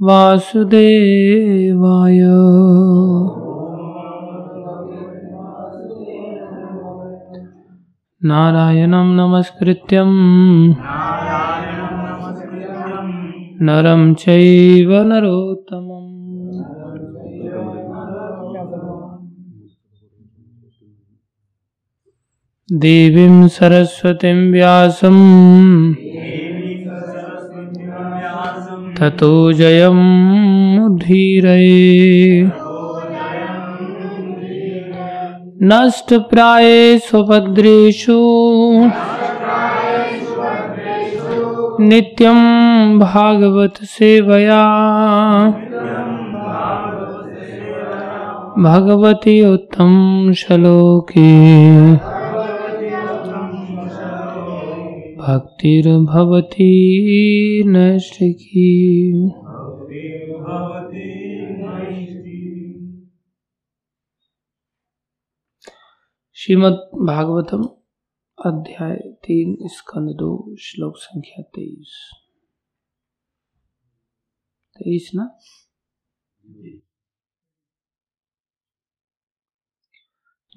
वासुदेवाय। नारायणं नमस्कृत्यं। नरं चैव नरोत्तमम्। देवीं सरस्वतीं व्यासं ततो जयमुद्धीरये नष्टप्राये स्वभद्रेषु। नित्यं भागवत सेवया। भगवती उत्तम श्लोके। भक्तिर्भवती नैष्ठिकी। श्रीमद् भागवतम अध्याय तीन स्कंद दो श्लोक संख्या तेईस। तेईस ना?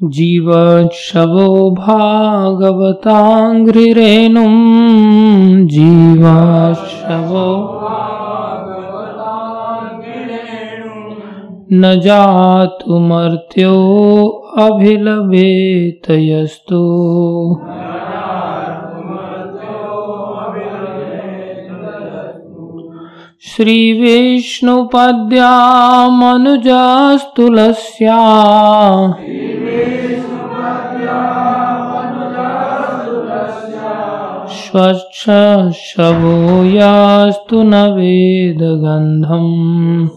जीवशवो भागवताङ्घ्रिरेणुं जीवशवो न जातु मर्त्यो अभिलभेत यस्तु यस्तु श्रीविष्णुपद्या मनुजस्तुलस्या स्वच्छ यास्तु न वेदगन्धम्।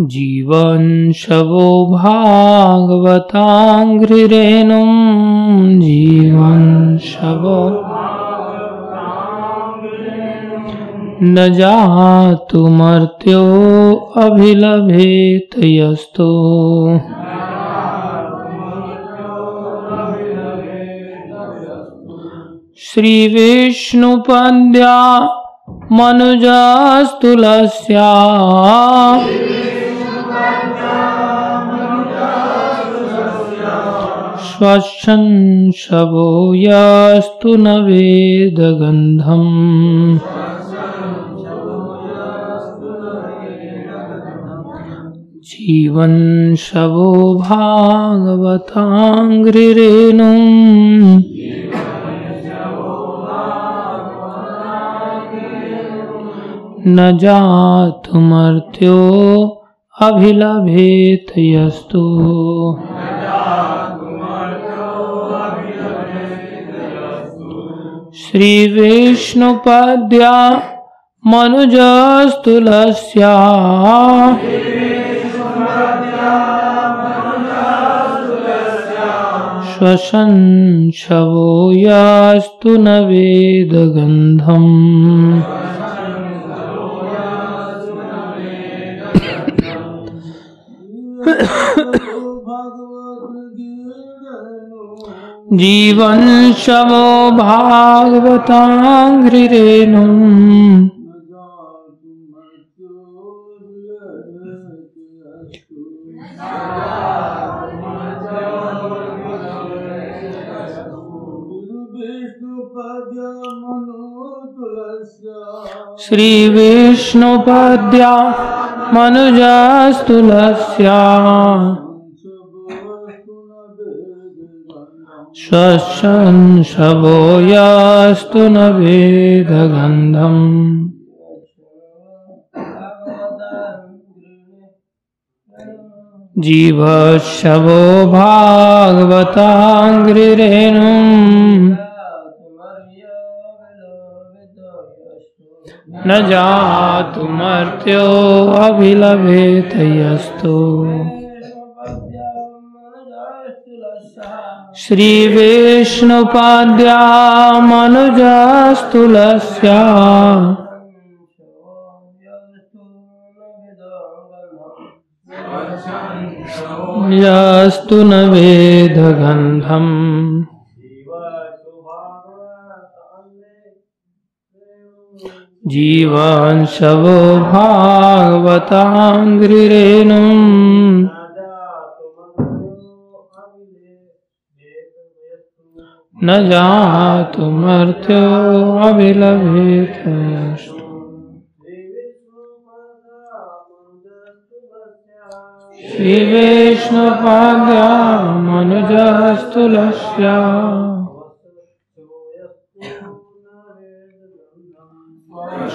जीवन शवो भागवताङ्घ्रिरेणुं। जीवन शवो न जातु मर्त्यो अभिलभेत यस्तु। श्रीविष्णुपद्या मनुजस्तुलस्या। स्वच्छन् शवो यास्तु न वेदगन्धम्। जीवन शवो भागवताङ्घ्रिरेणुम् न जातु मर्त्यो अभिलभेत यस्तु श्रीविष्णुपद्या मनुजस्तुलस्या। श्वसन् शवो यास्तु न वेदगन्धम् जीवन शवो भागवताङ्घ्रिरेणुम्। श्रीविष्णुपद्या मनुजस्तुलस्या। शवो यास्तु न वेदगन्धम्। जीवशवो भागवताङ्घ्रिरेणुम् न जातुमर्त्यो अभिलभेत यस्तु श्रीविष्णुपाद्या मनुजस्तुलस्या। यस्तु न वेदगन्धम्। जीवांशवो भागवताङ्घ्रिरेणुम् न जातुमर्थ्यो अभिलभेत श्रीवैष्णवपाद्या मनुजस्तुलस्या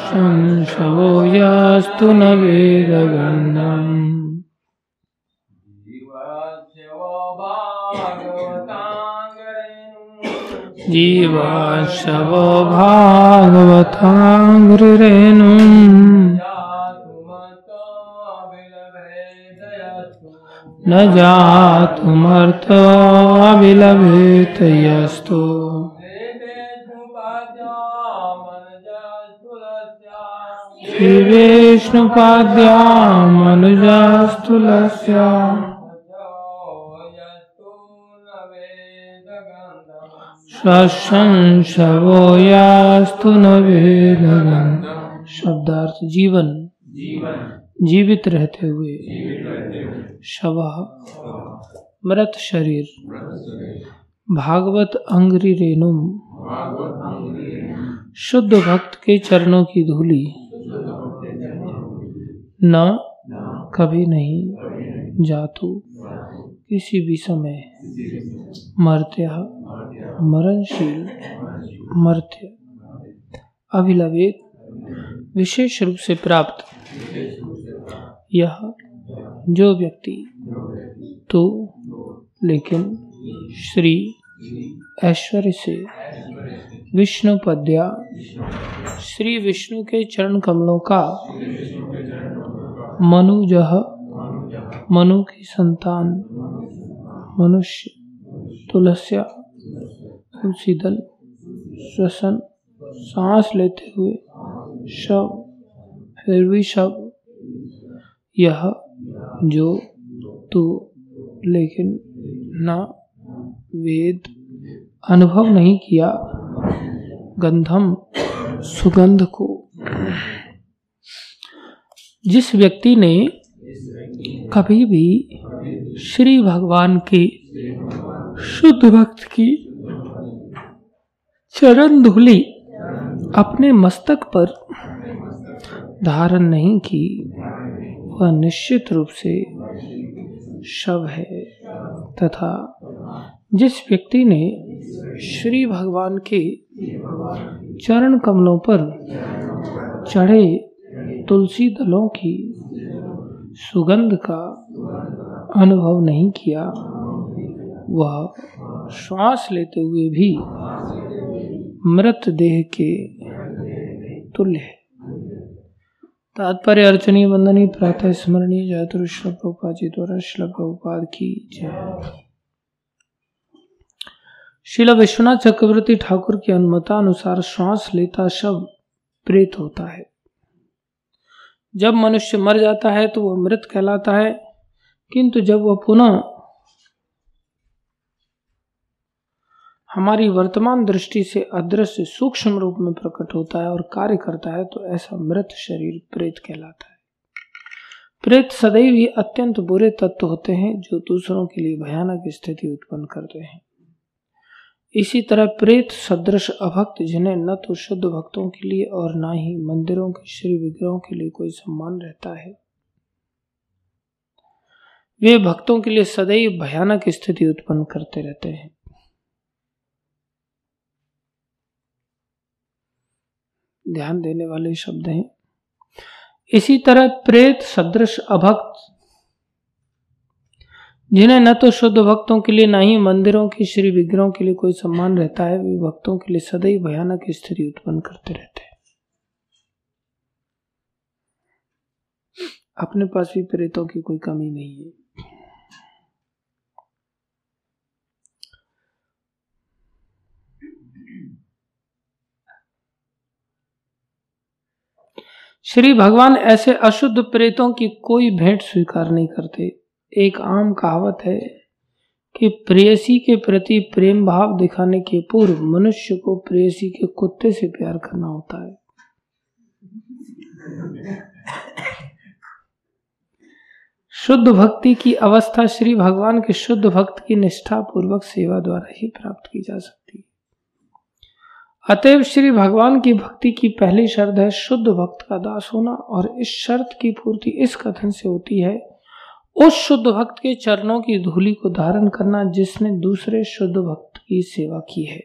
संशवो यास्तु न वेदगन्धम्। जीवाशवो भागवताङ्घ्रिरेणुम्। न जातुमर्थाभिलभेत यस्तु श्रीविष्णुपाद्या मनुजास्तुलस्या शवो यास्तु शब्दार्थ जीवन। जीवित रहते हुए। शव। मृत शरीर। भागवत अंग्री रेणुम। शुद्ध भक्त के चरणों की धूली। न कभी नहीं जातु। किसी भी समय मर्त्य मरणशील मर्त्य। अभिलवेत विशेष रूप से प्राप्त। यह जो व्यक्ति तो लेकिन श्री ऐश्वर्य से विष्णु पद्या श्री विष्णु के चरण कमलों का मनुजह मनु की संतान मनुष्य, तुलस्या, तुलसी दल, श्वसन, सांस लेते हुए शव, फिर भी शव। यह जो तू, लेकिन न वेद अनुभव नहीं किया। गंधम सुगंध को। जिस व्यक्ति ने कभी भी श्री भगवान के शुद्ध भक्त की चरण धूली अपने मस्तक पर धारण नहीं की, वह निश्चित रूप से शव है तथा जिस व्यक्ति ने श्री भगवान के चरण कमलों पर चढ़े तुलसी दलों की सुगंध का अनुभव नहीं किया, वह श्वास लेते हुए भी मृत देह के तुल्य है। तात्पर्य अर्चनी वंदनी प्रातः स्मरणीय जयतु श्ल प्रभुपा जी द्वारा प्रभुपाद की जय। शिला विश्वनाथ चक्रवर्ती ठाकुर के अनुमतानुसार श्वास लेता शव प्रेत होता है। जब मनुष्य मर जाता है तो वह मृत कहलाता है। किंतु जब वह पुनः हमारी वर्तमान दृष्टि से अदृश्य सूक्ष्म रूप में प्रकट होता है और कार्य करता है तो ऐसा मृत शरीर प्रेत कहलाता है। प्रेत सदैव ही अत्यंत बुरे तत्व होते हैं, जो दूसरों के लिए भयानक स्थिति उत्पन्न करते हैं। इसी तरह प्रेत सदृश अभक्त, जिन्हें न तो शुद्ध भक्तों के लिए और न ही मंदिरों के श्री विग्रहों के लिए कोई सम्मान रहता है वे भक्तों के लिए सदैव भयानक स्थिति उत्पन्न करते रहते हैं। ध्यान देने वाले शब्द हैं। इसी तरह प्रेत, सदृश, अभक्त, जिन्हें न तो शुद्ध भक्तों के लिए, न ही मंदिरों की, श्री विग्रहों के लिए कोई सम्मान रहता है, वे भक्तों के लिए सदैव भयानक स्थिति उत्पन्न करते रहते हैं। अपने पास भी प्रेतों की कोई कमी नहीं है। श्री भगवान ऐसे अशुद्ध प्रेतों की कोई भेंट स्वीकार नहीं करते। एक आम कहावत है कि प्रेयसी के प्रति प्रेम भाव दिखाने के पूर्व मनुष्य को प्रेयसी के कुत्ते से प्यार करना होता है। शुद्ध भक्ति की अवस्था श्री भगवान के शुद्ध भक्त की निष्ठा पूर्वक सेवा द्वारा ही प्राप्त की जा सकती है। अतएव श्री भगवान की भक्ति की पहली शर्त है शुद्ध भक्त का दास होना, और इस शर्त की पूर्ति इस कथन से होती है, उस शुद्ध भक्त के चरणों की धूलि को धारण करना जिसने दूसरे शुद्ध भक्त की सेवा की है।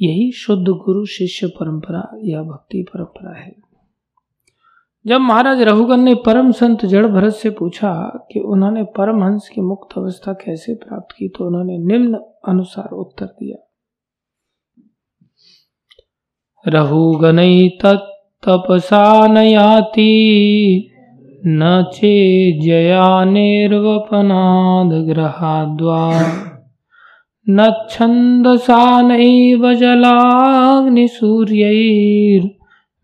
यही शुद्ध गुरु शिष्य परंपरा या भक्ति परंपरा है। जब महाराज रघुगन ने परम संत जड़ भरत से पूछा कि उन्होंने परमहंस की मुक्त अवस्था कैसे प्राप्त की तो उन्होंने निम्न अनुसार उत्तर दिया। रहुगन तपसा नयाति न चे जया निर्वपनाद ग्रहाद्वा न छंदसा नैव जलाग्निसूर्यैर्।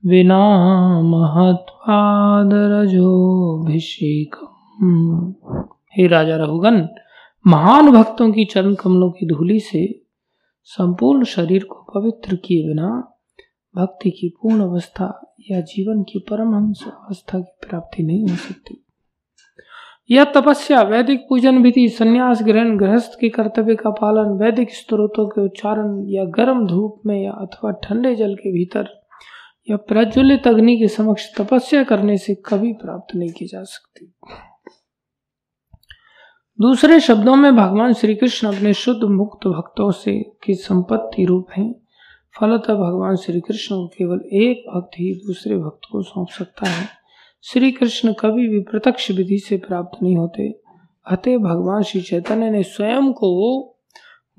विना महत्वादरजोभिषेक हे राजा रघुगन महान भक्तों की चरण कमलों की धूली से संपूर्ण शरीर को पवित्र किए बिना भक्ति की पूर्ण अवस्था या जीवन की परमहंस अवस्था की प्राप्ति नहीं हो सकती। यह तपस्या, वैदिक पूजन विधि, संन्यास ग्रहण, गृहस्थ के कर्तव्य का पालन, वैदिक स्त्रोतों के उच्चारण या गर्म धूप में या अथवा ठंडे जल के भीतर या प्रज्वलित अग्नि के समक्ष तपस्या करने से कभी प्राप्त नहीं की जा सकती। दूसरे शब्दों में भगवान श्री कृष्ण अपने शुद्ध मुक्त भक्तों से की संपत्ति रूप हैं। फलतः भगवान श्री कृष्ण केवल एक भक्त ही दूसरे भक्त को सौंप सकता है। श्री कृष्ण कभी भी प्रत्यक्ष विधि से प्राप्त नहीं होते। अतः भगवान श्री चैतन्य ने स्वयं को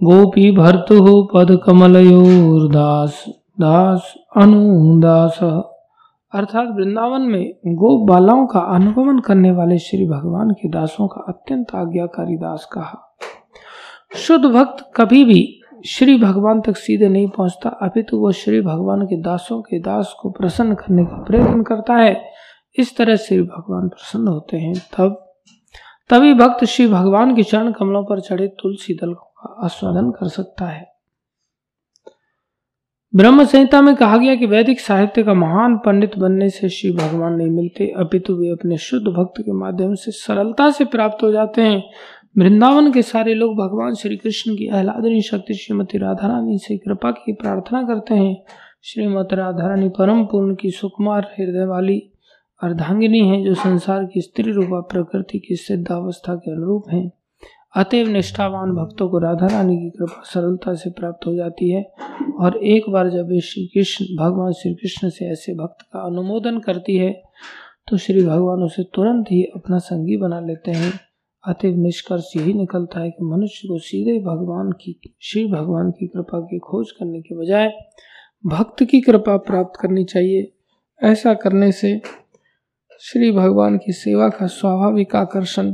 गोपी भर्तु पद कमलयोरदास दास अनुदास। अर्थात वृंदावन में गो बालाओं का अनुगमन करने वाले श्री भगवान के दासों का अत्यंत आज्ञाकारी दास कहा। शुद्ध भक्त कभी भी श्री भगवान तक सीधे नहीं पहुँचता अभी तो वह श्री भगवान के दासों के दास को प्रसन्न करने का प्रयत्न करता है। इस तरह श्री भगवान प्रसन्न होते हैं। तब, तभी भक्त श्री भगवान के चरण कमलों पर चढ़े तुलसी दल का आस्वादन कर सकता है। ब्रह्म संहिता में कहा गया कि वैदिक साहित्य का महान पंडित बनने से शिव भगवान नहीं मिलते, अपितु वे अपने शुद्ध भक्त के माध्यम से सरलता से प्राप्त हो जाते हैं। वृंदावन के सारे लोग भगवान श्री कृष्ण की आह्लादनी शक्ति श्रीमती राधा रानी से कृपा की प्रार्थना करते हैं। श्रीमती राधा रानी परम पूर्ण की सुकुमार हृदय वाली अर्धांगिनी है, जो संसार की स्त्री रूपा प्रकृति की सिद्धावस्था के अनुरूप है। अतएव निष्ठावान भक्तों को राधा रानी की कृपा सरलता से प्राप्त हो जाती है। और एक बार जब श्री कृष्ण भगवान श्री कृष्ण से ऐसे भक्त का अनुमोदन करती है तो श्री भगवान उसे तुरंत ही अपना संगी बना लेते हैं। अतएव निष्कर्ष यही निकलता है कि मनुष्य को सीधे भगवान की, श्री भगवान की कृपा की खोज करने के बजाय भक्त की कृपा प्राप्त करनी चाहिए। ऐसा करने से श्री भगवान की सेवा का स्वाभाविक आकर्षण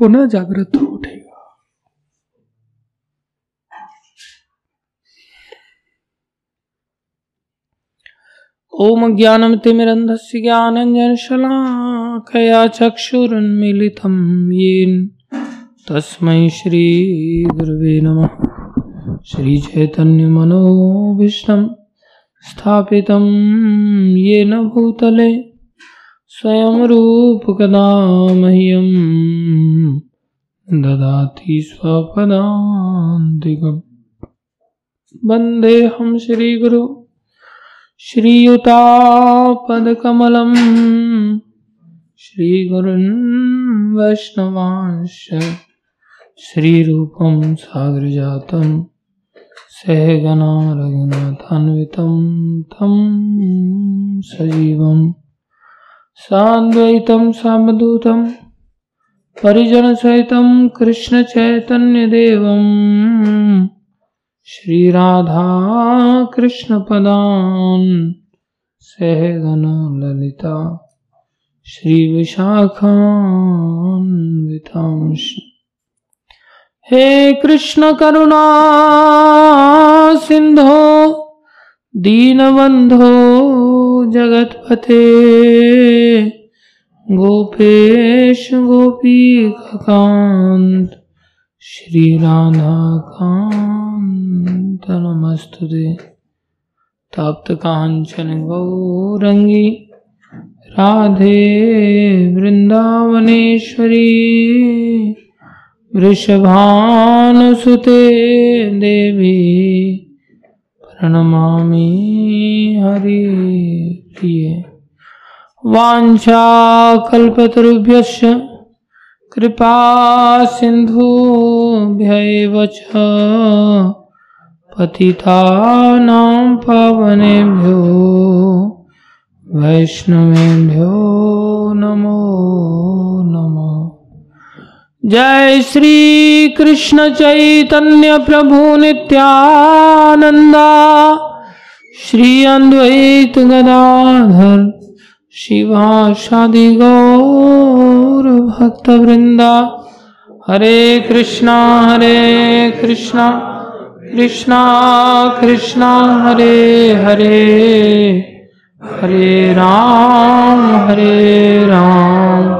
पुनः जागृत हो उठेगा। ओम ज्ञानम तिमिरंधस्य ज्ञानंजन शलाकया चक्षुरुन्मीलितं येन। तस्मै श्रीगुरवे नमः। श्रीचैतन्यमनोभीष्टं स्थापितं येन भूतले। स्वयं रूप कदा मह्यम ददाति स्वपदान्तिकम्। वंदे हम श्रीगुरु श्रीयुतापदकमलं श्रीगुरुन् वैष्णवांश श्रीरूपं सागरजातं सहगना रघुनाथान्वितं तं सजीवम्। सान्द्वैतं सामदूतं परिजनसहितं कृष्णचैतन्यदेवं श्रीराधाकृष्णपदान् सहगन ललिता श्रीविशाखान्वितांश। हे कृष्ण करुणा सिंधो दीनबन्धो जगत्पते। गोपेश गोपीकान्त श्रीराधाकान्त नमस्तुते। ताप्त कांचन गौरंगी राधे वृंदावनेश्वरी वृषभानुसुते देवी। प्रणमामि हरि प्रिय। वाञ्छाकल्पतरुभ्यश्च कृपा सिन्धुभ्यैव च। पतितानां पावनेभ्यो वैष्णवेभ्यो नमो नमः। जय श्री कृष्ण चैतन्य प्रभु नित्यानंदा श्री अद्वैत गदाधर शिवाशादि गौर भक्त वृंदा हरे कृष्णा हरे कृष्णा कृष्णा कृष्णा, हरे हरे हरे राम हरे राम।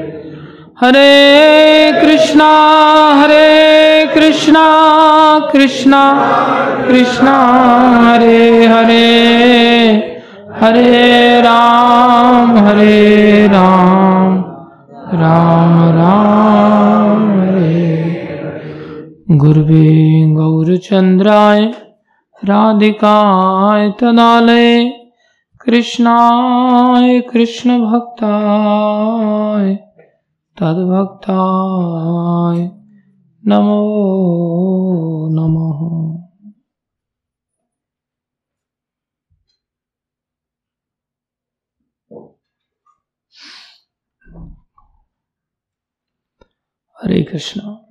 हरे कृष्णा हरे कृष्णा कृष्णा कृष्णा, हरे हरे हरे राम हरे राम राम राम, हरे। गुरुवे गौरचंद्राय, राधिकाय तदालय कृष्णाय कृष्ण भक्ताय तद्भक्ताय नमो नमः। हरे कृष्णा।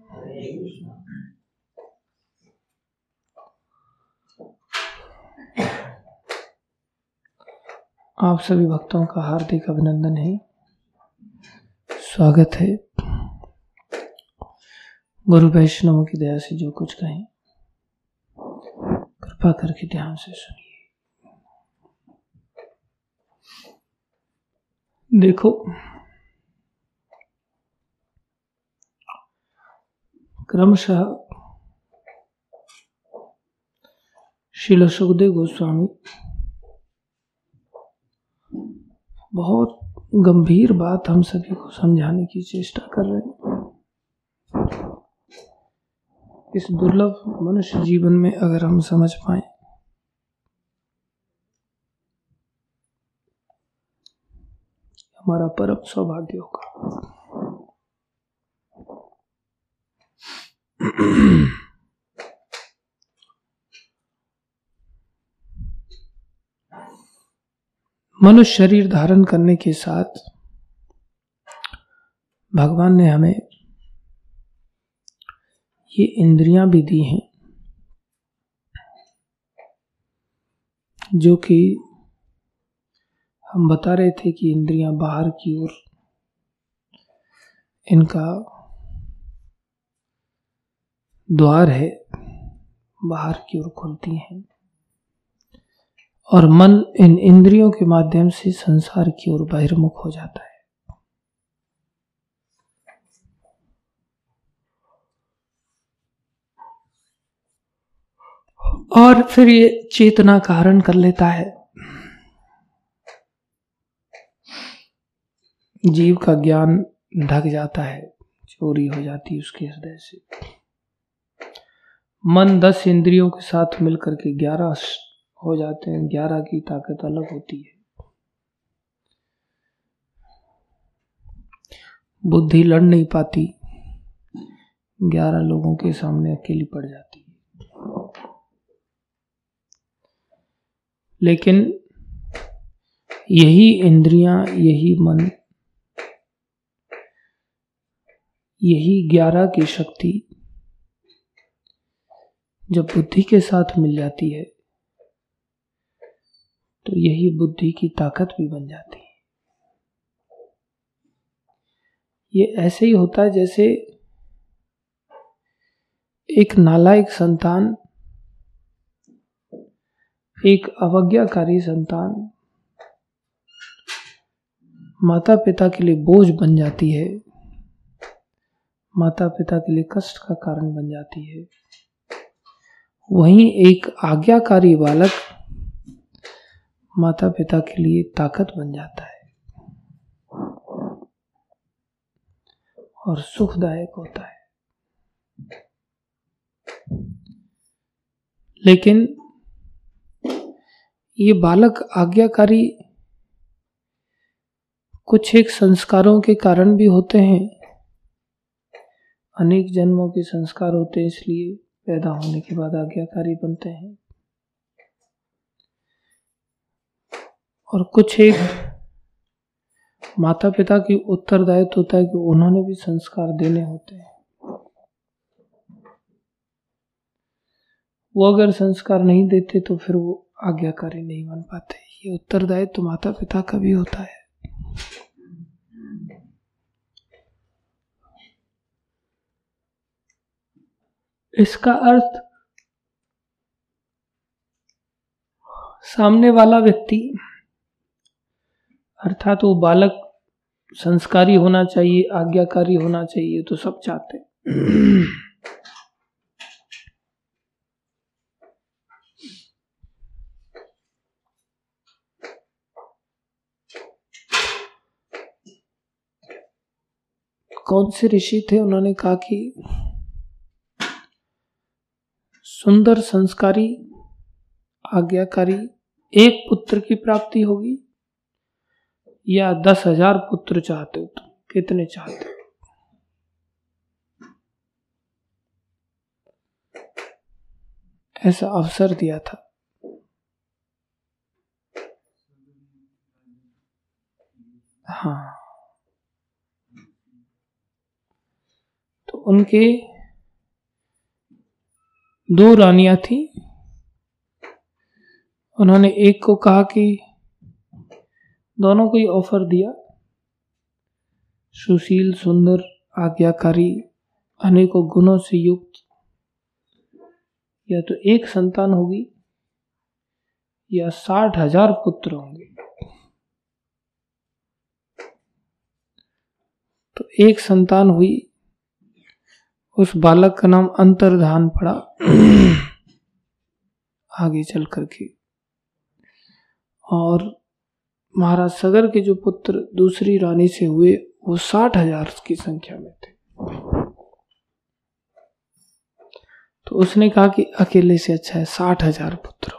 आप सभी भक्तों का हार्दिक अभिनंदन है। स्वागत है। गुरु वैष्णव की दया से जो कुछ कहें, कृपा करके ध्यान से सुनिए। देखो, क्रमशः शिल सुखदेव गोस्वामी बहुत गंभीर बात हम सभी को समझाने की चेष्टा कर रहे हैं। इस दुर्लभ मनुष्य जीवन में अगर हम समझ पाए, हमारा परम सौभाग्य होगा। मनुष्य शरीर धारण करने के साथ भगवान ने हमें ये इंद्रियाँ भी दी हैं, जो कि हम बता रहे थे कि इंद्रियाँ बाहर की ओर, इनका द्वार है, बाहर की ओर खुलती हैं। और मन इन इंद्रियों के माध्यम से संसार की ओर बहिर्मुख हो जाता है। और फिर ये चेतना कारण कर लेता है। जीव का ज्ञान ढक जाता है, चोरी हो जाती है उसके हृदय से। मन दस इंद्रियों के साथ मिलकर के ग्यारह हो जाते हैं। ग्यारह की ताकत अलग होती है। बुद्धि लड़ नहीं पाती। ग्यारह लोगों के सामने अकेली पड़ जाती है। लेकिन यही इंद्रियाँ, यही मन, यही ग्यारह की शक्ति जब बुद्धि के साथ मिल जाती है तो यही बुद्धि की ताकत भी बन जाती है। ये ऐसे ही होता है जैसे एक नालायक संतान, एक अवज्ञाकारी संतान माता पिता के लिए बोझ बन जाती है माता पिता के लिए कष्ट का कारण बन जाती है। वहीं एक आज्ञाकारी बालक माता पिता के लिए ताकत बन जाता है। और सुखदायक होता है। लेकिन ये बालक आज्ञाकारी कुछ एक संस्कारों के कारण भी होते हैं। अनेक जन्मों के संस्कार होते हैं, इसलिए पैदा होने के बाद आज्ञाकारी बनते हैं। और कुछ एक माता पिता की उत्तरदायित्व होता है कि उन्होंने भी संस्कार देने होते हैं। वो अगर संस्कार नहीं देते तो फिर वो आज्ञाकारी नहीं बन पाते। ये उत्तरदायित्व तो माता पिता का भी होता है। इसका अर्थ, सामने वाला व्यक्ति अर्थात वो बालक संस्कारी होना चाहिए, आज्ञाकारी होना चाहिए तो सब चाहते कौन से ऋषि थे? उन्होंने कहा कि सुंदर, संस्कारी, आज्ञाकारी, एक पुत्र की प्राप्ति होगी। या दस हज़ार पुत्र चाहते हो तुम? कितने चाहते हो? ऐसा अवसर दिया था। हाँ। तो उनके दो रानियाँ थी। उन्होंने एक को कहा कि दोनों को ही ऑफ़र दिया। सुशील, सुंदर, आज्ञाकारी, अनेकों गुणों से युक्त। या तो एक संतान होगी या साठ हज़ार पुत्र होंगे। तो एक संतान हुई, उस बालक का नाम अंतर्धान पड़ा। आगे चल करके। और महाराज सगर के जो पुत्र दूसरी रानी से हुए, वो साठ हज़ार की संख्या में थे। तो उसने कहा कि अकेले से अच्छा है, साठ हज़ार पुत्र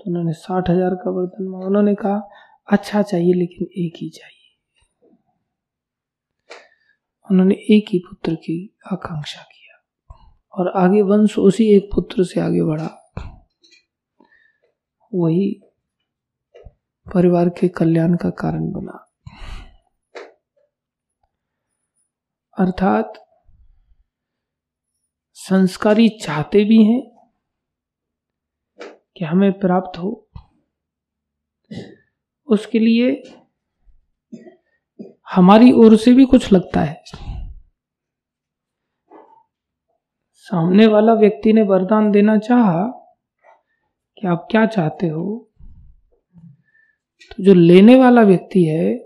तो उन्होंने साठ हज़ार का मांगा। उन्होंने कहा अच्छा चाहिए, लेकिन एक ही चाहिए। उन्होंने एक ही पुत्र की आकांक्षा किया और आगे वंश उसी एक पुत्र से आगे बढ़ा। वही परिवार के कल्याण का कारण बना। अर्थात, संस्कारी चाहते भी हैं कि हमें प्राप्त हो। उसके लिए हमारी ओर से भी कुछ लगता है। सामने वाला व्यक्ति ने वरदान देना चाहा कि आप क्या चाहते हो? तो जो लेने वाला व्यक्ति है,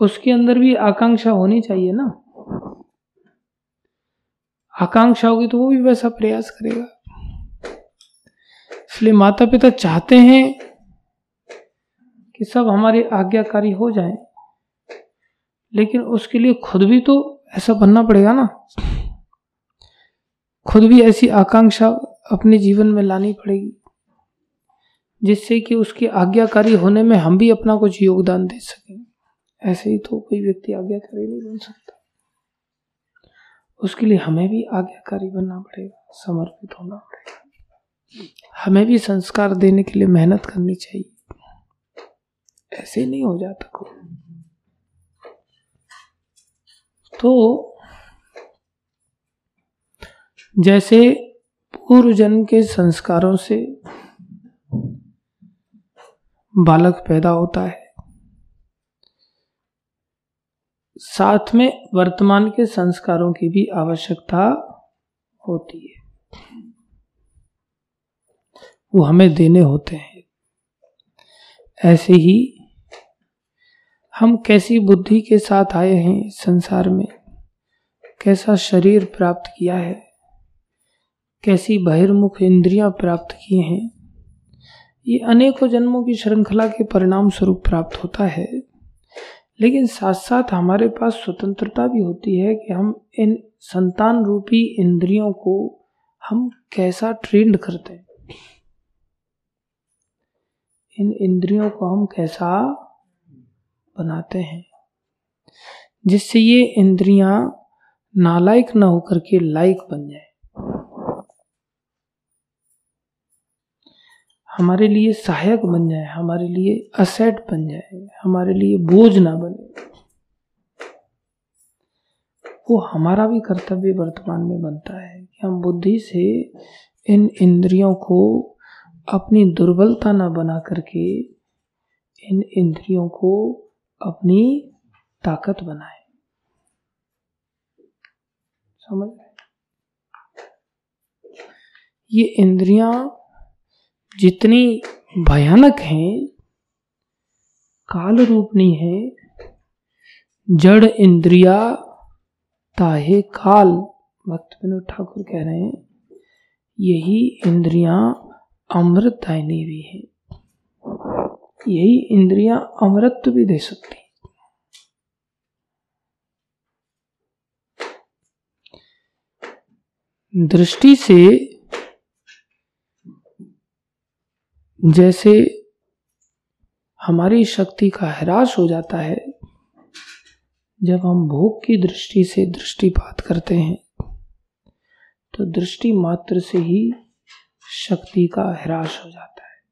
उसके अंदर भी आकांक्षा होनी चाहिए ना। आकांक्षा होगी तो वो भी वैसा प्रयास करेगा। इसलिए माता पिता चाहते हैं कि सब हमारे आज्ञाकारी हो जाएँ, लेकिन उसके लिए खुद भी तो ऐसा बनना पड़ेगा ना। खुद भी ऐसी आकांक्षा अपने जीवन में लानी पड़ेगी। जिससे कि उसके आज्ञाकारी होने में हम भी अपना कुछ योगदान दे सकें। ऐसे ही तो कोई व्यक्ति आज्ञाकारी नहीं बन सकता। उसके लिए हमें भी आज्ञाकारी बनना पड़ेगा, समर्पित होना पड़ेगा। हमें भी संस्कार देने के लिए मेहनत करनी चाहिए। ऐसे नहीं हो जाता को तो जैसे पूर्व जन्म के संस्कारों से बालक पैदा होता है। साथ में वर्तमान के संस्कारों की भी आवश्यकता होती है। वो हमें देने होते हैं। ऐसे ही हम कैसी बुद्धि के साथ आए हैं संसार में? कैसा शरीर प्राप्त किया है? कैसी बहिर्मुख इंद्रियाँ प्राप्त किए हैं? ये अनेकों जन्मों की श्रृंखला के परिणाम स्वरूप प्राप्त होता है। लेकिन साथ साथ हमारे पास स्वतंत्रता भी होती है कि हम इन संतान रूपी इंद्रियों को हम कैसा ट्रेंड करते हैं। इन इंद्रियों को हम कैसा बनाते हैं। जिससे ये इंद्रियाँ नालायक न होकर के लायक बन जाए। हमारे लिए सहायक बन जाए, हमारे लिए असेट बन जाए, हमारे लिए बोझ ना बने। वो हमारा भी कर्तव्य वर्तमान में बनता है कि हम बुद्धि से इन इंद्रियों को अपनी दुर्बलता ना बना करके इन इंद्रियों को अपनी ताकत बनाए। समझ ये इंद्रियाँ जितनी भयानक हैं काल रूपनी है, जड़ इंद्रिया, ताहे काल भक्त विनोद ठाकुर कह रहे हैं, यही इंद्रियाँ अमृत दायनी भी है। यही इंद्रियाँ अमृत भी दे सकती दृष्टि से जैसे हमारी शक्ति का ह्रास हो जाता है, जब हम भोग की दृष्टि से दृष्टिपात करते हैं तो दृष्टि मात्र से ही शक्ति का ह्रास हो जाता है।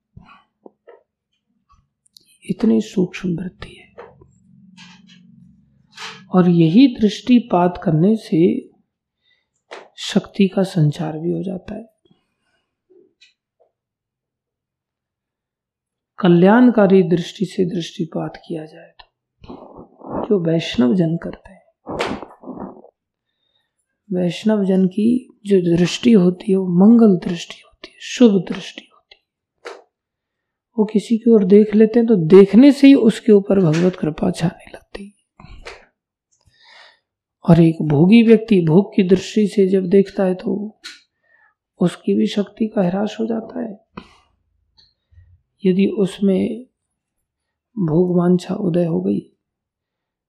इतनी सूक्ष्म वृत्ति है। और यही दृष्टिपात करने से शक्ति का संचार भी हो जाता है। कल्याणकारी दृष्टि से दृष्टिपात किया जाए तो। जो वैष्णव जन करते हैं। वैष्णव जन की जो दृष्टि होती है, वो मंगल दृष्टि होती है, शुभ दृष्टि होती है। वो किसी की ओर देख लेते हैं तो देखने से ही उसके ऊपर भगवत कृपा छाने लगती है। और एक भोगी व्यक्ति भोग की दृष्टि से जब देखता है तो उसकी भी शक्ति का ह्रास हो जाता है। यदि उसमें भोग वांछा उदय हो गई।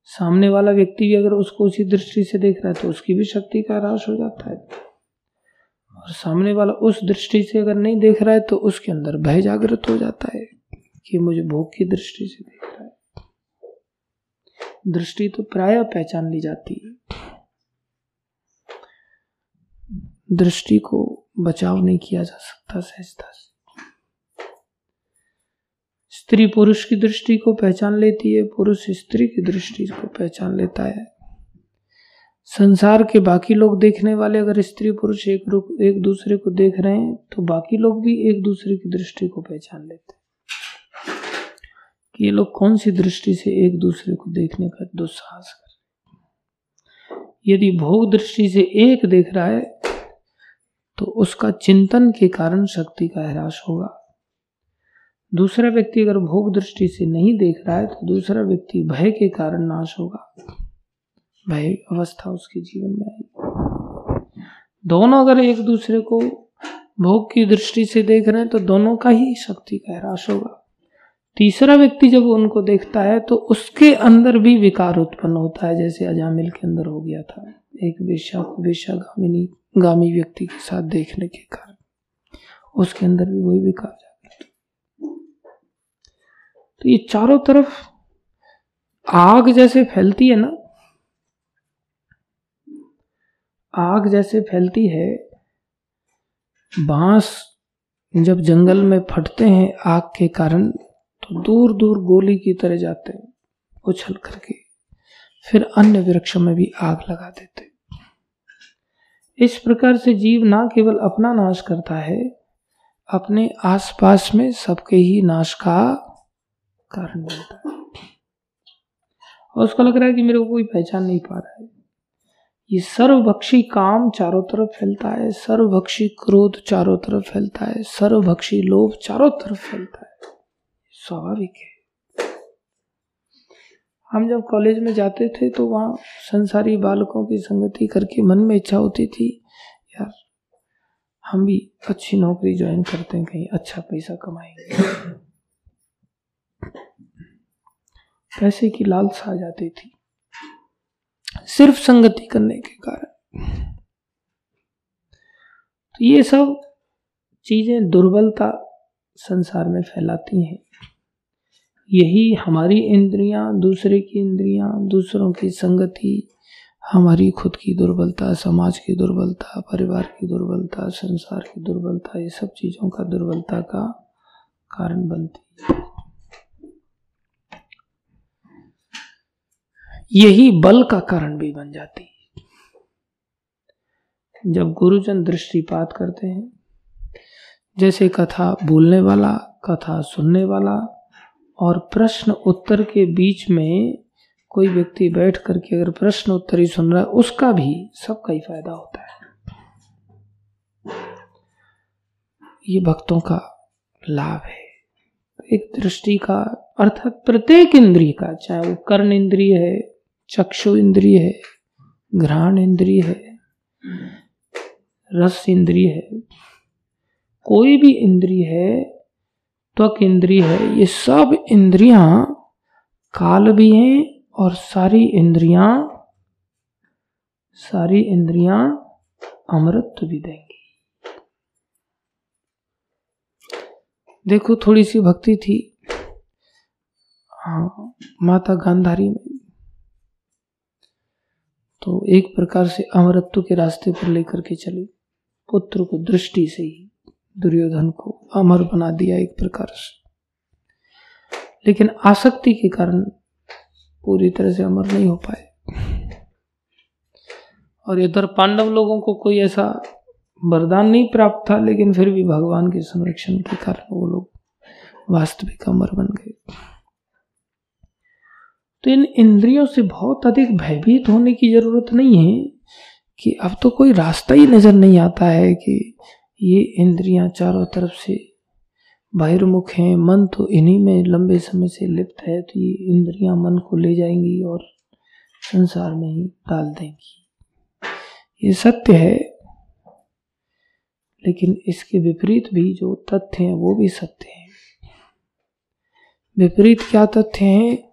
सामने वाला व्यक्ति भी अगर उसको उसी दृष्टि से देख रहा है तो उसकी भी शक्ति का ह्रास हो जाता है। और सामने वाला उस दृष्टि से अगर नहीं देख रहा है तो उसके अंदर भय जागृत हो जाता है कि मुझे भोग की दृष्टि से देख रहा है। दृष्टि तो प्राय पहचान ली जाती है। दृष्टि को बचाव नहीं किया जा सकता, सहजता से। स्त्री पुरुष की दृष्टि को पहचान लेती है, पुरुष स्त्री की दृष्टि को पहचान लेता है। संसार के बाकी लोग देखने वाले अगर स्त्री पुरुष एक रूप, एक दूसरे को देख रहे हैं तो बाकी लोग भी एक दूसरे की दृष्टि को पहचान लेते हैं। कि ये लोग कौन सी दृष्टि से एक दूसरे को देखने का दुस्साहस कर यदि भोग दृष्टि से एक देख रहा है तो उसका चिंतन के कारण शक्ति का ह्रास होगा। दूसरा व्यक्ति अगर भोग दृष्टि से नहीं देख रहा है तो दूसरा व्यक्ति भय के कारण नाश होगा। भय अवस्था उसके जीवन में आई दोनों अगर एक दूसरे को भोग की दृष्टि से देख रहे हैं तो दोनों का ही शक्ति का ह्रास होगा। तीसरा व्यक्ति जब उनको देखता है तो उसके अंदर भी विकार उत्पन्न होता है, जैसे अजामिल के अंदर हो गया था, एक वेश्या को वेश्या गामिनी, गामी व्यक्ति के साथ देखने के कारण। उसके अंदर भी वही विकार तो ये चारों तरफ़ आग जैसे फैलती है ना? आग जैसे फैलती है, बाँस जब जंगल में फटते हैं आग के कारण तो दूर दूर गोली की तरह जाते हैं, उछल करके। फिर अन्य वृक्षों में भी आग लगा देते इस प्रकार से जीव ना केवल अपना नाश करता है, अपने आसपास में सबके ही नाश का कारण बनता है और उसको लग रहा है कि मेरे को कोई पहचान नहीं पा रहा है। ये सर्वभक्षी काम चारों तरफ़ फैलता है, सर्वभक्षी क्रोध चारों तरफ़ फैलता है, सर्वभक्षी लोभ चारों तरफ़ फैलता है। स्वाभाविक है। हम जब कॉलेज में जाते थे तो वहाँ संसारी बालकों की संगति करके मन में इच्छा होती थी, यार, हम भी अच्छी नौकरी ज्वाइन करते हैं, कहीं अच्छा पैसा कमाएँगे। पैसे की लालसा आ जाती थी। सिर्फ़ संगति करने के कारण। तो ये सब चीज़ें दुर्बलता संसार में फैलाती हैं। यही हमारी इंद्रियाँ, दूसरे की इंद्रियाँ, दूसरों की संगति, हमारी खुद की दुर्बलता, समाज की दुर्बलता, परिवार की दुर्बलता, संसार की दुर्बलता, ये सब चीज़ों का दुर्बलता का कारण बनती है। यही बल का कारण भी बन जाती है। जब गुरुजन दृष्टिपात करते हैं, जैसे कथा बोलने वाला, कथा सुनने वाला, और प्रश्न उत्तर के बीच में कोई व्यक्ति बैठ करके अगर प्रश्न उत्तर ही सुन रहा है, उसका भी सबका ही फ़ायदा होता है। ये भक्तों का लाभ है। एक दृष्टि का अर्थात प्रत्येक इंद्रिय का, चाहे वो कर्ण इंद्रिय है चक्षु इंद्रिय है, घ्राण इंद्रिय है, रस इंद्रिय है, कोई भी इंद्रिय है, त्वक इंद्रिय है, ये सब इंद्रियाँ काल भी हैं और सारी इंद्रियाँ सारी इंद्रियाँ अमृत भी देंगी। देखो, थोड़ी सी भक्ति थी हाँ माता गांधारी में। तो एक प्रकार से अमरत्व के रास्ते पर लेकर के चली। पुत्र को दृष्टि से ही दुर्योधन को अमर बना दिया एक प्रकार से। लेकिन आसक्ति के कारण पूरी तरह से अमर नहीं हो पाए। और इधर पांडव लोगों को कोई ऐसा वरदान नहीं प्राप्त था, लेकिन फिर भी भगवान के संरक्षण के कारण वो लोग वास्तविक अमर बन गए। तो इन इंद्रियों से बहुत अधिक भयभीत होने की ज़रूरत नहीं है कि अब तो कोई रास्ता ही नज़र नहीं आता है कि ये इंद्रियाँ चारों तरफ़ से बहिर्मुख हैं, मन तो इन्हीं में लंबे समय से लिप्त है तो ये इंद्रियाँ मन को ले जाएँगी और संसार में ही डाल देंगी। ये सत्य है, लेकिन इसके विपरीत भी जो तथ्य हैं, वो भी सत्य हैं। विपरीत क्या तथ्य हैं?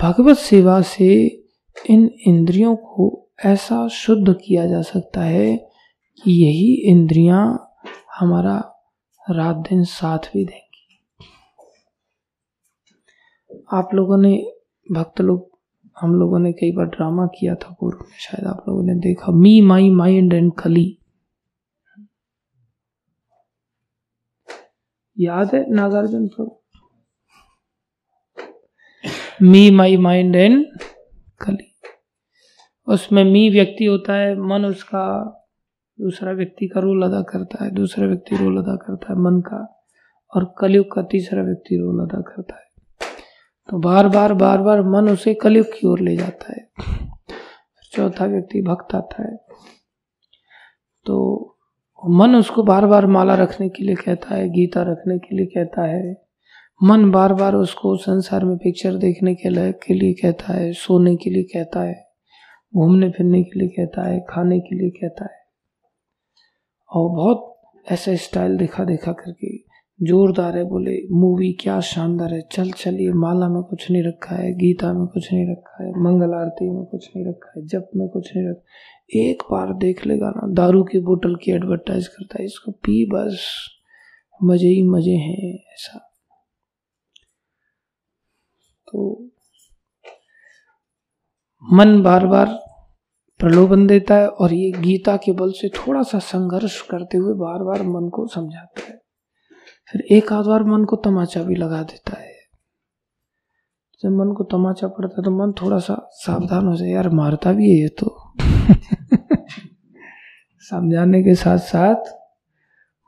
भगवत सेवा से इन इंद्रियों को ऐसा शुद्ध किया जा सकता है कि यही इंद्रियाँ हमारा रात दिन साथ भी देंगी। आप लोगों ने, भक्त लोग, हम लोगों ने कई बार ड्रामा किया था पूर्व में, शायद आप लोगों ने देखा। मी, माई माइंड एंड कली याद है नागार्जुन प्रभु? मी माई माइंड एंड कली उसमें मी व्यक्ति होता है, मन उसका दूसरा व्यक्ति का रोल अदा करता है, दूसरा व्यक्ति रोल अदा करता है मन का, और कलयुग का तीसरा व्यक्ति रोल अदा करता है। तो बार बार बार बार मन उसे कलयुग की ओर ले जाता है। चौथा व्यक्ति भक्त आता है। तो मन उसको बार बार माला रखने के लिए कहता है, गीता रखने के लिए कहता है। मन बार बार उसको संसार में पिक्चर देखने के लिए के लिए कहता है, सोने के लिए कहता है, घूमने फिरने के लिए कहता है, खाने के लिए कहता है। और बहुत ऐसा स्टाइल देखा देखा करके जोरदार है बोले मूवी क्या शानदार है, चल चलिए, माला में कुछ नहीं रखा है, गीता में कुछ नहीं रखा है, मंगल आरती में कुछ नहीं रखा है, जप में कुछ नहीं रखा एक बार देख लेगा ना, दारू की बोतल की एडवर्टाइज करता है, इसको पी बस, मज़े ही मज़े हैं, ऐसा। तो मन बार बार प्रलोभन देता है और ये गीता के बल से थोड़ा सा संघर्ष करते हुए बार बार मन को समझाता है। फिर एक आध बार मन को तमाचा भी लगा देता है। जब मन को तमाचा पड़ता है तो मन थोड़ा सा सावधान हो जाए, यार, मारता भी है ये तो। समझाने के साथ साथ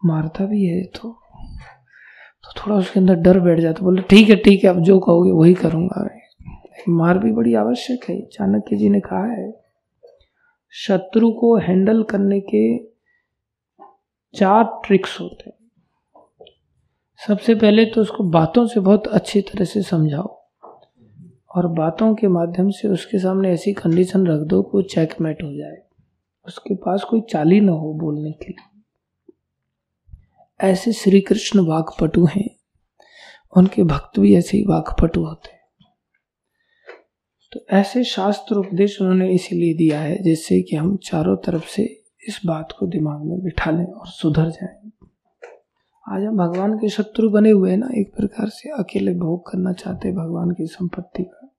मारता भी है तो तो। थोड़ा उसके अंदर डर बैठ जाता, बोले, ठीक है ठीक है, अब जो कहोगे वही करूँगा। मार भी बड़ी आवश्यक है, चाणक्य जी ने कहा है। शत्रु को हैंडल करने के चार ट्रिक्स होते हैं। सबसे पहले तो उसको बातों से बहुत अच्छी तरह से समझाओ और बातों के माध्यम से उसके सामने ऐसी कंडीशन रख दो कि वो चेकमेट हो जाए। उसके पास कोई चाली ना हो बोलने के लिए। ऐसे श्री कृष्ण वाकपटु हैं। उनके भक्त भी ऐसे ही वाकपटु होते हैं। तो ऐसे शास्त्र उपदेश उन्होंने इसीलिए दिया है जिससे कि हम चारों तरफ़ से इस बात को दिमाग में बिठा लें और सुधर जाएँ। आज हम भगवान के शत्रु बने हुए हैं ना, एक प्रकार से अकेले भोग करना चाहते हैं भगवान की संपत्ति का।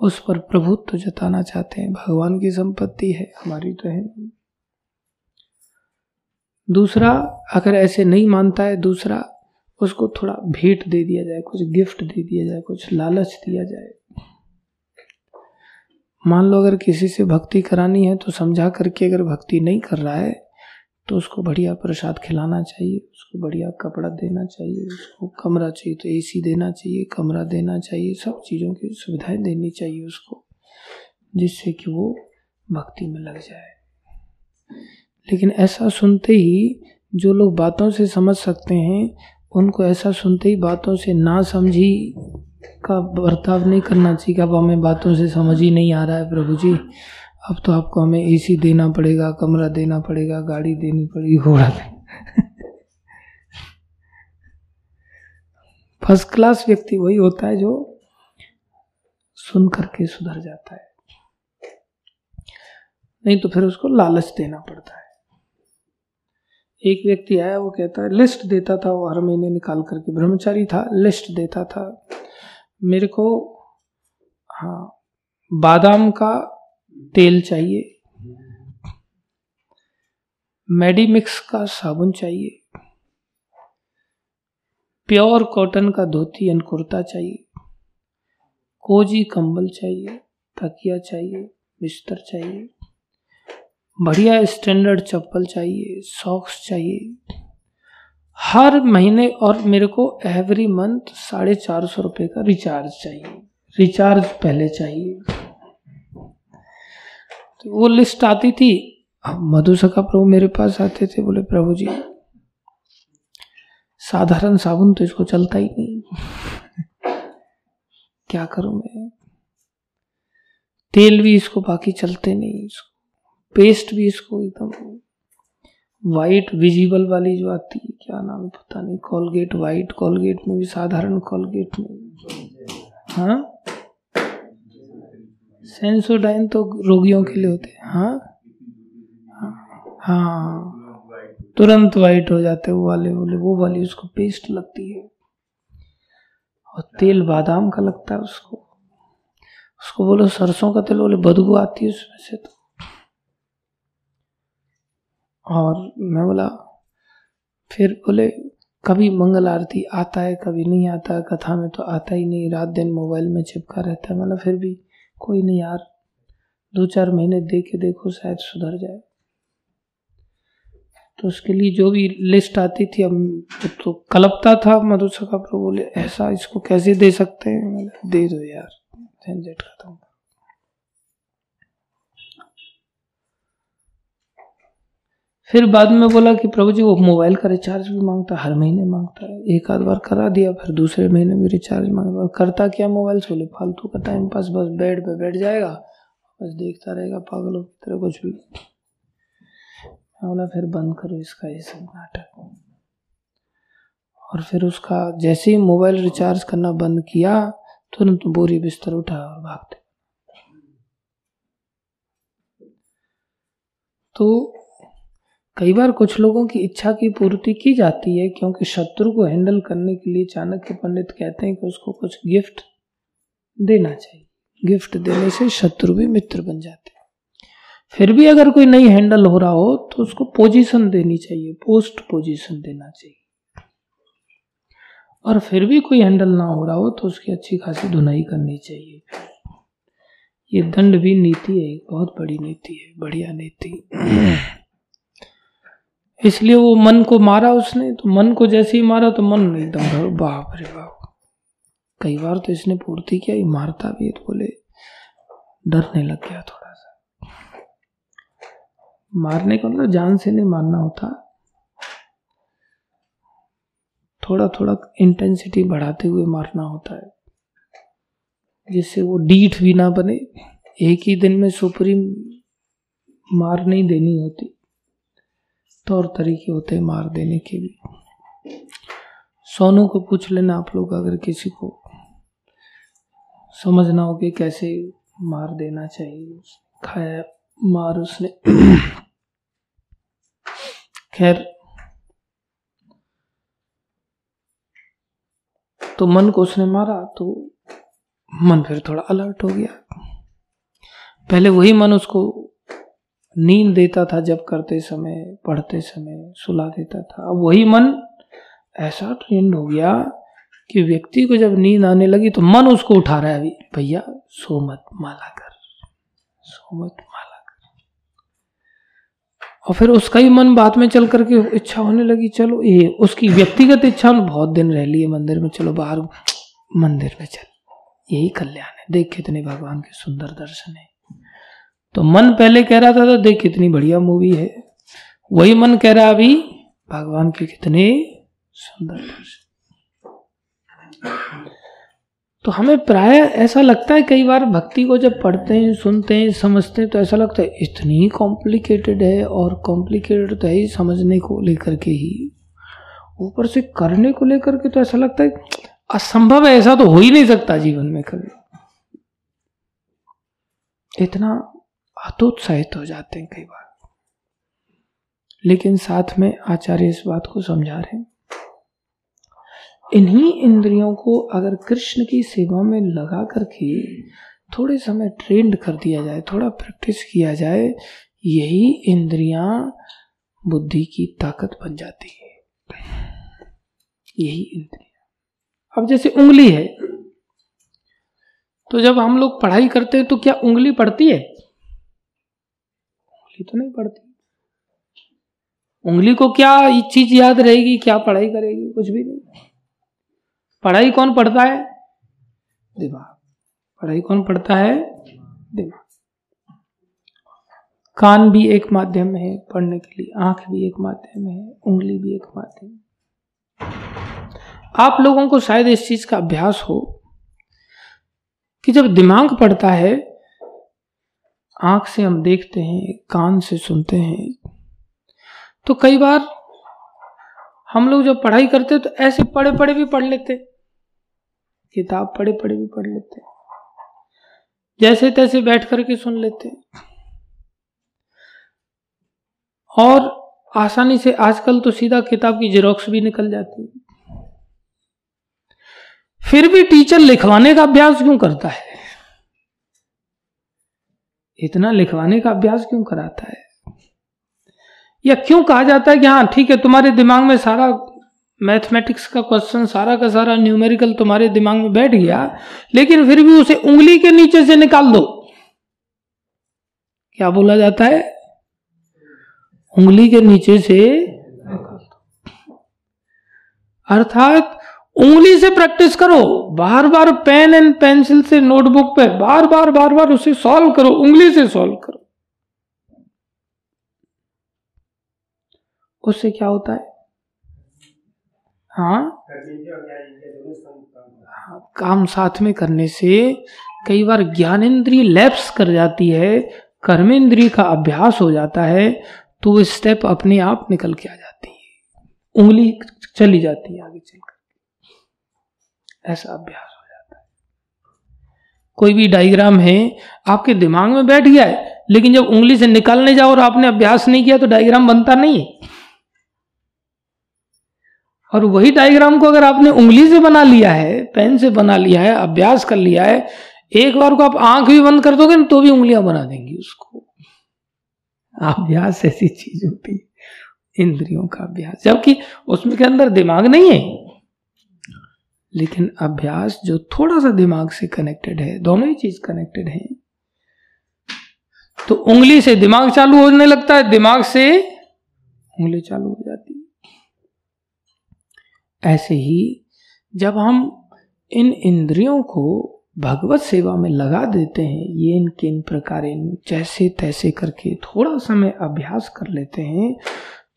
उस पर प्रभुत्व जताना चाहते हैं, भगवान की संपत्ति है, हमारी तो है नहीं। दूसरा अगर ऐसे नहीं मानता है, दूसरा उसको थोड़ा भेंट दे दिया जाए, कुछ गिफ्ट दे दिया जाए, कुछ लालच दिया जाए। मान लो अगर किसी से भक्ति करानी है तो समझा करके अगर भक्ति नहीं कर रहा है तो उसको बढ़िया प्रसाद खिलाना चाहिए, उसको बढ़िया कपड़ा देना चाहिए, उसको कमरा चाहिए तो एसी देना चाहिए, कमरा देना चाहिए, सब चीज़ों की सुविधाएँ देनी चाहिए उसको, जिससे कि वो भक्ति में लग जाए। लेकिन ऐसा सुनते ही जो लोग बातों से समझ सकते हैं, उनको ऐसा सुनते ही बातों से ना समझी का बर्ताव नहीं करना चाहिए अब हमें बातों से समझ ही नहीं आ रहा है प्रभु जी। अब तो आपको हमें एसी देना पड़ेगा, कमरा देना पड़ेगा, गाड़ी देनी पड़ेगी, घोड़ा फ़र्स्ट क्लास व्यक्ति वही होता है जो सुन करके सुधर जाता है। नहीं तो फिर उसको लालच देना पड़ता है। एक व्यक्ति आया, वो कहता है लिस्ट देता था वो हर महीने निकाल करके। ब्रह्मचारी था, लिस्ट देता था। मेरे को हाँ बादाम का तेल चाहिए। मेडिमिक्स का साबुन चाहिए। प्योर कॉटन का धोती एंड कुर्ता चाहिए। कोजी कंबल चाहिए, तकिया चाहिए, बिस्तर चाहिए। बढ़िया स्टैंडर्ड चप्पल चाहिए सॉक्स चाहिए। हर महीने और मेरे को एवरी मंथ साढ़े चार सौ रुपये का रिचार्ज चाहिए। रिचार्ज पहले चाहिए। तो वो लिस्ट आती थी। अब मधु सखा प्रभु मेरे पास आते थे, बोले, प्रभु जी, साधारण साबुन तो इसको चलता ही नहीं। क्या करूँ मैं? तेल भी इसको बाकी चलते नहीं, इसको पेस्ट भी इसको एकदम वाइट विजिबल वाली जो आती है, क्या नाम है, पता नहीं कॉलगेट वाइट कॉलगेट में भी साधारण कॉलगेट में। हाँ? सेंसोडाइन तो रोगियों के लिए होते हैं हाँ? हाँ। तुरंत वाइट हो जाते वो वाले बोले वो वाली उसको पेस्ट लगती है। और तेल बादाम का लगता है उसको। उसको बोलो सरसों का तेल, बोले बदबू आती है उसमें से तो। और मैं बोला, फिर बोले, कभी मंगल आरती आता है, कभी नहीं आता, कथा में तो आता ही नहीं, रात दिन मोबाइल में चिपका रहता है। मतलब फिर भी कोई नहीं यार दो चार महीने दे के देखो, शायद सुधर जाए। तो उसके लिए जो भी लिस्ट आती थी, अब तो कलपता था मधु सखा प्रभु बोले, ऐसा इसको कैसे दे सकते हैं? दे दो यार, झंझट खत्म। फिर बाद में बोला कि प्रभु जी, वो मोबाइल का रिचार्ज भी माँगता, हर महीने माँगता है। एक आध बार करा दिया, फिर दूसरे महीने भी रिचार्ज मांग करता क्या मोबाइल? से बोले फालतू का टाइम पास बस बेड पे बैठ जाएगा, बस देखता रहेगा, पागलों की तरह कुछ भी। बोला, फिर बंद करो इसका, ये सब नाटक। और फिर उसका, जैसे ही मोबाइल रिचार्ज करना बंद किया, तुरंत तो बोरी बिस्तर उठा और भागते। तो कई बार कुछ लोगों की इच्छा की पूर्ति की जाती है क्योंकि शत्रु को हैंडल करने के लिए चाणक्य पंडित कहते हैं कि उसको कुछ गिफ्ट देना चाहिए। गिफ्ट देने से शत्रु भी मित्र बन जाते हैं। फिर भी अगर कोई नहीं हैंडल हो रहा हो तो उसको पोजीशन देनी चाहिए पोस्ट पोजीशन देना चाहिए। और फिर भी कोई हैंडल ना हो रहा हो तो उसकी अच्छी खासी धुनाई करनी चाहिए। ये दंड भी नीति है बहुत बड़ी नीति है, बढ़िया नीति। इसलिए वो मन को मारा उसने तो मन को जैसे ही मारा तो मन एकदम बाप रे बाप। कई बार तो इसने पूर्ति किया ही मारता भी है तो बोले, डरने लग गया थोड़ा सा। मारने का मतलब जान से नहीं मारना होता। थोड़ा थोड़ा इंटेंसिटी बढ़ाते हुए मारना होता है। जिससे वो डीठ भी ना बने, एक ही दिन में सुप्रीम मार नहीं देनी होती। तौर तरीके होते हैं मार देने के भी। सोनू को पूछ लेना आप लोग अगर किसी को समझना हो कि कैसे मार देना चाहिए। खाया मार उसने। खैर तो मन को उसने मारा तो मन फिर थोड़ा अलर्ट हो गया। पहले वही मन उसको नींद देता था जब करते समय, पढ़ते समय, सुला देता था। अब वही मन ऐसा ट्रेंड हो गया कि व्यक्ति को जब नींद आने लगी तो मन उसको उठा रहा है अभी, भैया, सो मत, माला कर, सो मत, माला कर। और फिर उसका ही मन बाद में चल करके इच्छा होने लगी, चलो, ये उसकी व्यक्तिगत इच्छा बहुत दिन रह ली है मंदिर में, चलो बाहर, मंदिर में चल। यही कल्याण है। देख कितने भगवान के सुंदर दर्शन है। तो मन पहले कह रहा था तो देख कितनी बढ़िया मूवी है। वही मन कह रहा अभी, भगवान के कितने सुंदर तो हमें प्राय ऐसा लगता है कई बार भक्ति को जब पढ़ते हैं, सुनते हैं, समझते हैं तो ऐसा लगता है इतनी कॉम्प्लिकेटेड है और कॉम्प्लिकेटेड तो है ही समझने को लेकर के ही। ऊपर से करने को लेकर के तो ऐसा लगता है असंभव है, ऐसा तो हो ही नहीं सकता जीवन में कभी। इतना अतोत्साहित हो जाते हैं कई बार। लेकिन साथ में आचार्य इस बात को समझा रहे हैं। इन्हीं इंद्रियों को अगर कृष्ण की सेवा में लगा करके थोड़े समय ट्रेंड कर दिया जाए, थोड़ा प्रैक्टिस किया जाए, यही इंद्रियाँ बुद्धि की ताकत बन जाती है। यही इंद्रिया। अब जैसे उंगली है तो जब हम लोग पढ़ाई करते हैं तो क्या उंगली पढ़ती है? उंगली तो नहीं पढ़ती उंगली को क्या चीज़ याद रहेगी, क्या पढ़ाई करेगी, कुछ भी नहीं। पढ़ाई कौन पढ़ता है? दिमाग। पढ़ाई कौन पढ़ता है? दिमाग। कान भी एक माध्यम है, पढ़ने के लिए आँख भी एक माध्यम है, उंगली भी एक माध्यम आप लोगों को शायद इस चीज़ का अभ्यास हो कि जब दिमाग पढ़ता है आँख से हम देखते हैं, कान से सुनते हैं। तो कई बार हम लोग जब पढ़ाई करते तो ऐसे पढ़े पढ़े भी पढ़ लेते किताब पढ़े पढ़े भी पढ़ लेते जैसे तैसे बैठ करके सुन लेते और आसानी से आजकल तो सीधा किताब की जेरोक्स भी निकल जाती है। फिर भी टीचर लिखवाने का अभ्यास क्यों करता है? इतना लिखवाने का अभ्यास क्यों कराता है? या क्यों कहा जाता है कि हाँ ठीक है, तुम्हारे दिमाग में सारा मैथमेटिक्स का क्वेश्चन सारा का सारा न्यूमेरिकल तुम्हारे दिमाग में बैठ गया, लेकिन फिर भी उसे उंगली के नीचे से निकाल दो। क्या बोला जाता है? उंगली के नीचे से अर्थात उंगली से प्रैक्टिस करो। बार बार पेन एंड पेंसिल से नोटबुक पे बार बार बार बार उसे सॉल्व करो, उंगली से सॉल्व करो। उससे क्या होता है? हाँ? काम साथ में करने से कई बार ज्ञानेन्द्रीय लैप्स कर जाती है, कर्मेंद्रीय का अभ्यास हो जाता है तो वो स्टेप अपने आप निकल के आ जाती है। उंगली चली जाती है आगे चलकर। ऐसा अभ्यास हो जाता है। कोई भी डायग्राम है, आपके दिमाग में बैठ गया है, लेकिन जब उंगली से निकालने जाओ और आपने अभ्यास नहीं किया तो डायग्राम बनता नहीं है। और वही डायग्राम को अगर आपने उंगली से बना लिया है पेन से बना लिया है, अभ्यास कर लिया है, एक बार को आप आँख भी बंद कर दोगे ना तो भी उंगलियाँ बना देंगी उसको। अभ्यास ऐसी चीज़ होती है, इंद्रियों का अभ्यास, जबकि उसमें के अंदर दिमाग नहीं है। लेकिन अभ्यास जो थोड़ा सा दिमाग से कनेक्टेड है, दोनों ही चीज़ कनेक्टेड है। तो उंगली से दिमाग चालू होने लगता है, दिमाग से उंगली चालू हो जाती है। ऐसे ही जब हम इन इंद्रियों को भगवत सेवा में लगा देते हैं, ये इन किन प्रकार इन जैसे तैसे करके थोड़ा समय अभ्यास कर लेते हैं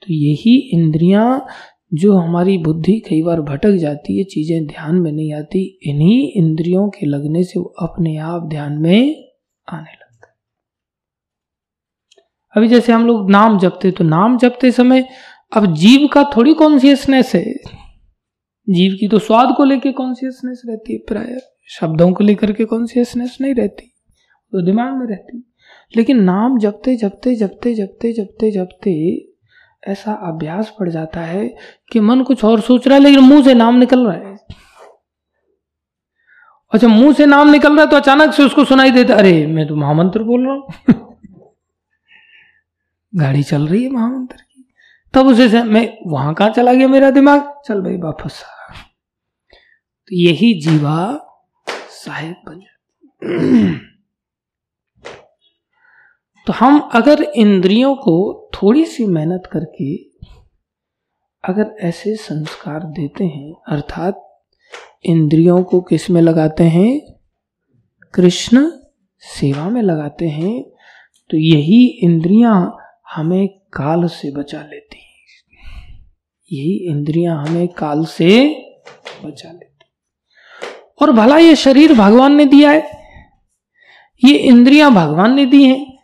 तो यही इंद्रियाँ जो हमारी बुद्धि कई बार भटक जाती है, चीज़ें ध्यान में नहीं आती, इन्हीं इंद्रियों के लगने से वो अपने आप ध्यान में आने लगता अभी जैसे हम लोग नाम जपते तो नाम जपते समय अब जीव का थोड़ी कॉन्सियसनेस है। जीव की तो स्वाद को लेके कॉन्सियसनेस रहती है, प्राय शब्दों को लेकर के कॉन्सियसनेस नहीं रहती तो दिमाग में रहती लेकिन नाम जपते जपते जपते जपते जपते जपते ऐसा अभ्यास पड़ जाता है कि मन कुछ और सोच रहा है, लेकिन मुँह से नाम निकल रहा है। अच्छा मुँह से नाम निकल रहा है तो अचानक से उसको सुनाई देता अरे, मैं तो महामंत्र बोल रहा हूँ। गाड़ी चल रही है महामंत्र की। तब उसे मैं, वहाँ कहा चला गया मेरा दिमाग? चल भाई, वापस तो यही जीवा सहायक बन जाती तो हम अगर इंद्रियों को थोड़ी सी मेहनत करके अगर ऐसे संस्कार देते हैं, अर्थात इंद्रियों को किसमें लगाते हैं? कृष्ण सेवा में लगाते हैं तो यही इंद्रियाँ हमें काल से बचा लेती हैं। यही इंद्रियाँ हमें काल से बचा लेती और भला ये शरीर भगवान ने दिया है? ये इंद्रियाँ भगवान ने दी हैं।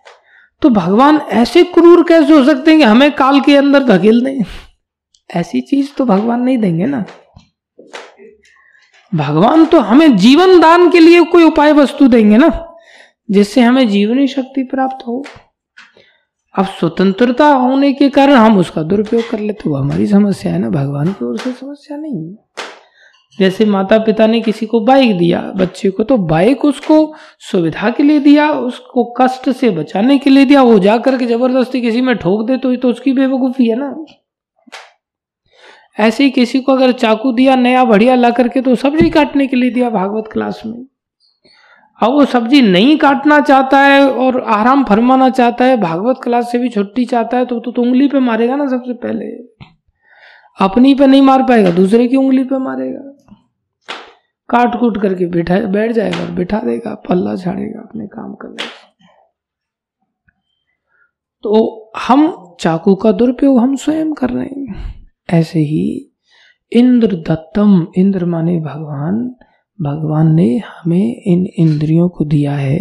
तो भगवान ऐसे क्रूर कैसे हो सकते हैं कि हमें काल के अंदर धकेल दें? ऐसी चीज़ तो भगवान नहीं देंगे ना। भगवान तो हमें जीवन दान के लिए कोई उपाय वस्तु देंगे ना, जिससे हमें जीवनी शक्ति प्राप्त हो। अब स्वतंत्रता होने के कारण हम उसका दुरुपयोग कर लेते, वो हमारी समस्या है ना, भगवान की ओर से समस्या नहीं है। जैसे माता पिता ने किसी को बाइक दिया बच्चे को तो बाइक उसको सुविधा के लिए दिया उसको कष्ट से बचाने के लिए दिया वो जा करके ज़बरदस्ती किसी में ठोक दे तो, ये तो उसकी बेवकूफ़ी है ना। ऐसे ही किसी को अगर चाकू दिया नया बढ़िया ला करके तो सब्ज़ी काटने के लिए दिया भागवत क्लास में। अब वो सब्ज़ी नहीं काटना चाहता है और आराम फरमाना चाहता है भागवत क्लास से भी छुट्टी चाहता है तो, तो, तो उंगली पे मारेगा ना सबसे पहले। अपनी पे नहीं मार पाएगा, दूसरे की उंगली पे मारेगा। काट कूट करके बैठा, बैठ जाएगा, बैठा देगा, पल्ला झाड़ेगा अपने काम करने तो हम चाकू का दुरुपयोग हम स्वयं कर रहे हैं। ऐसे ही इंद्र दत्तम इंद्र माने भगवान भगवान ने हमें इन इंद्रियों को दिया है।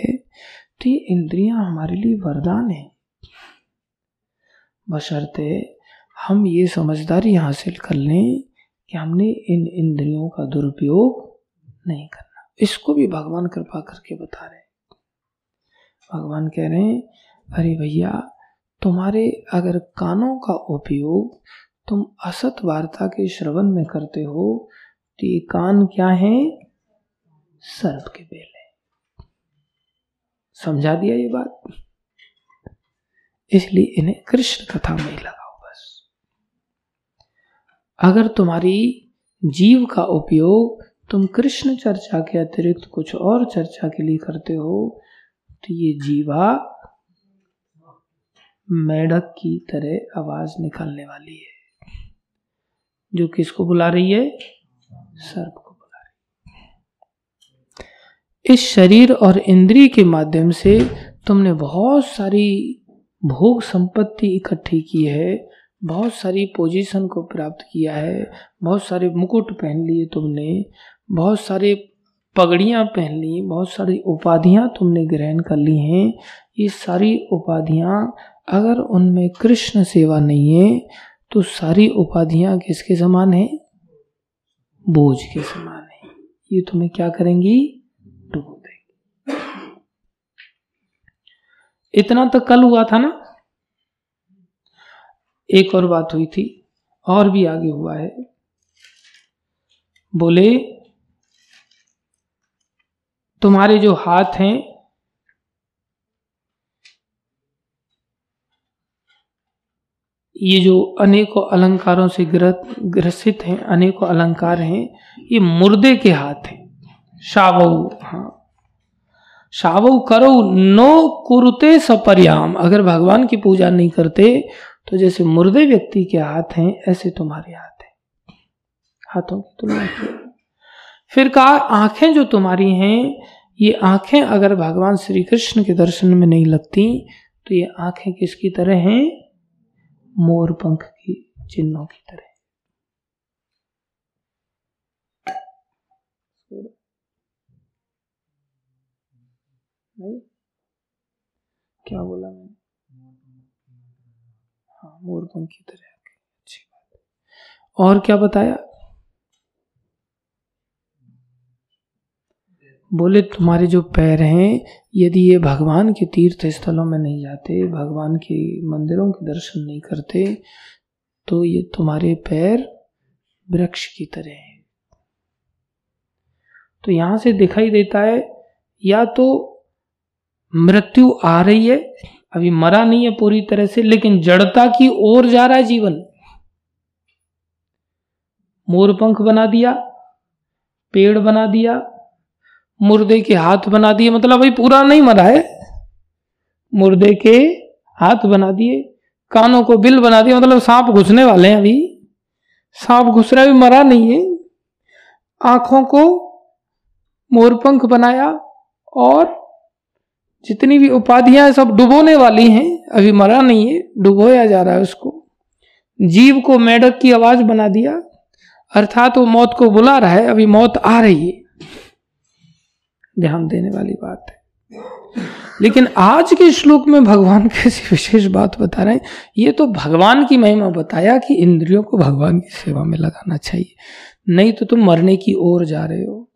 तो ये इंद्रियाँ हमारे लिए वरदान है। बशर्ते हम ये समझदारी हासिल कर लें कि हमने इन इंद्रियों का दुरुपयोग नहीं करना। इसको भी भगवान कृपा करके बता रहे भगवान कह रहे हैं, अरे भैया, तुम्हारे अगर कानों का उपयोग तुम असत वार्ता के श्रवण में करते हो तो ये कान क्या है? सर्प के बेल है। समझा दिया ये बात? इसलिए इन्हें कृष्ण कथा में बस अगर तुम्हारी जीव का उपयोग तुम कृष्ण चर्चा के अतिरिक्त कुछ और चर्चा के लिए करते हो तो ये जीवा मेढक की तरह आवाज़ निकालने वाली है। जो किसको बुला रही है? सर्प को बुला रही है। इस शरीर और इंद्रिय के माध्यम से तुमने बहुत सारी भोग संपत्ति इकट्ठी की है बहुत सारी पोजीशन को प्राप्त किया है। बहुत सारे मुकुट पहन लिए तुमने। बहुत सारे पगड़ियाँ पहन ली। बहुत सारी उपाधियाँ तुमने ग्रहण कर ली हैं। ये सारी उपाधियाँ अगर उनमें कृष्ण सेवा नहीं है तो सारी उपाधियाँ किसके समान है? बोझ के समान है। ये तुम्हें क्या करेंगी? डूब देंगी। इतना तो कल हुआ था ना? एक और बात हुई थी, और भी आगे हुआ है। बोले, तुम्हारे जो हाथ हैं, ये जो अनेकों अलंकारों से ग्रसित हैं, अनेकों अलंकार हैं, ये मुर्दे के हाथ हैं। शावऊ हाँ। शावऊ करो, नो कुरुते सपर्याम। अगर भगवान की पूजा नहीं करते तो जैसे मुर्दे व्यक्ति के हाथ हैं, ऐसे तुम्हारे हाथ हैं। हाथों की तुलना की फिर कहा, आँखें जो तुम्हारी हैं, ये आँखें अगर भगवान श्री कृष्ण के दर्शन में नहीं लगती तो ये आँखें किसकी तरह हैं? मोर पंख की, चिन्हों की तरह। क्या बोला मैंने? हाँ की तरह अच्छी बात और क्या बताया? बोले, तुम्हारे जो पैर हैं, यदि ये भगवान के तीर्थ स्थलों में नहीं जाते, भगवान के मंदिरों के दर्शन नहीं करते तो ये तुम्हारे पैर वृक्ष की तरह हैं। तो यहाँ से दिखाई देता है, या तो मृत्यु आ रही है अभी मरा नहीं है पूरी तरह से, लेकिन जड़ता की ओर जा रहा है जीवन। मोर पंख बना दिया, पेड़ बना दिया, मुर्दे के हाथ बना दिए मतलब अभी पूरा नहीं मरा है। मुर्दे के हाथ बना दिए, कानों को बिल बना दिया मतलब सांप घुसने वाले हैं अभी। सांप घुस रहा भी मरा नहीं है। आँखों को मोरपंख बनाया और जितनी भी उपाधियाँ सब डुबोने वाली हैं, अभी मरा नहीं है, डुबोया जा रहा है उसको। जीव को मेढक की आवाज़ बना दिया, अर्थात वो मौत को बुला रहा है, अभी मौत आ रही है। ध्यान देने वाली बात है। लेकिन आज के श्लोक में भगवान कैसी विशेष बात बता रहे हैं। ये तो भगवान की महिमा बताया कि इंद्रियों को भगवान की सेवा में लगाना चाहिए। नहीं तो तुम मरने की ओर जा रहे हो।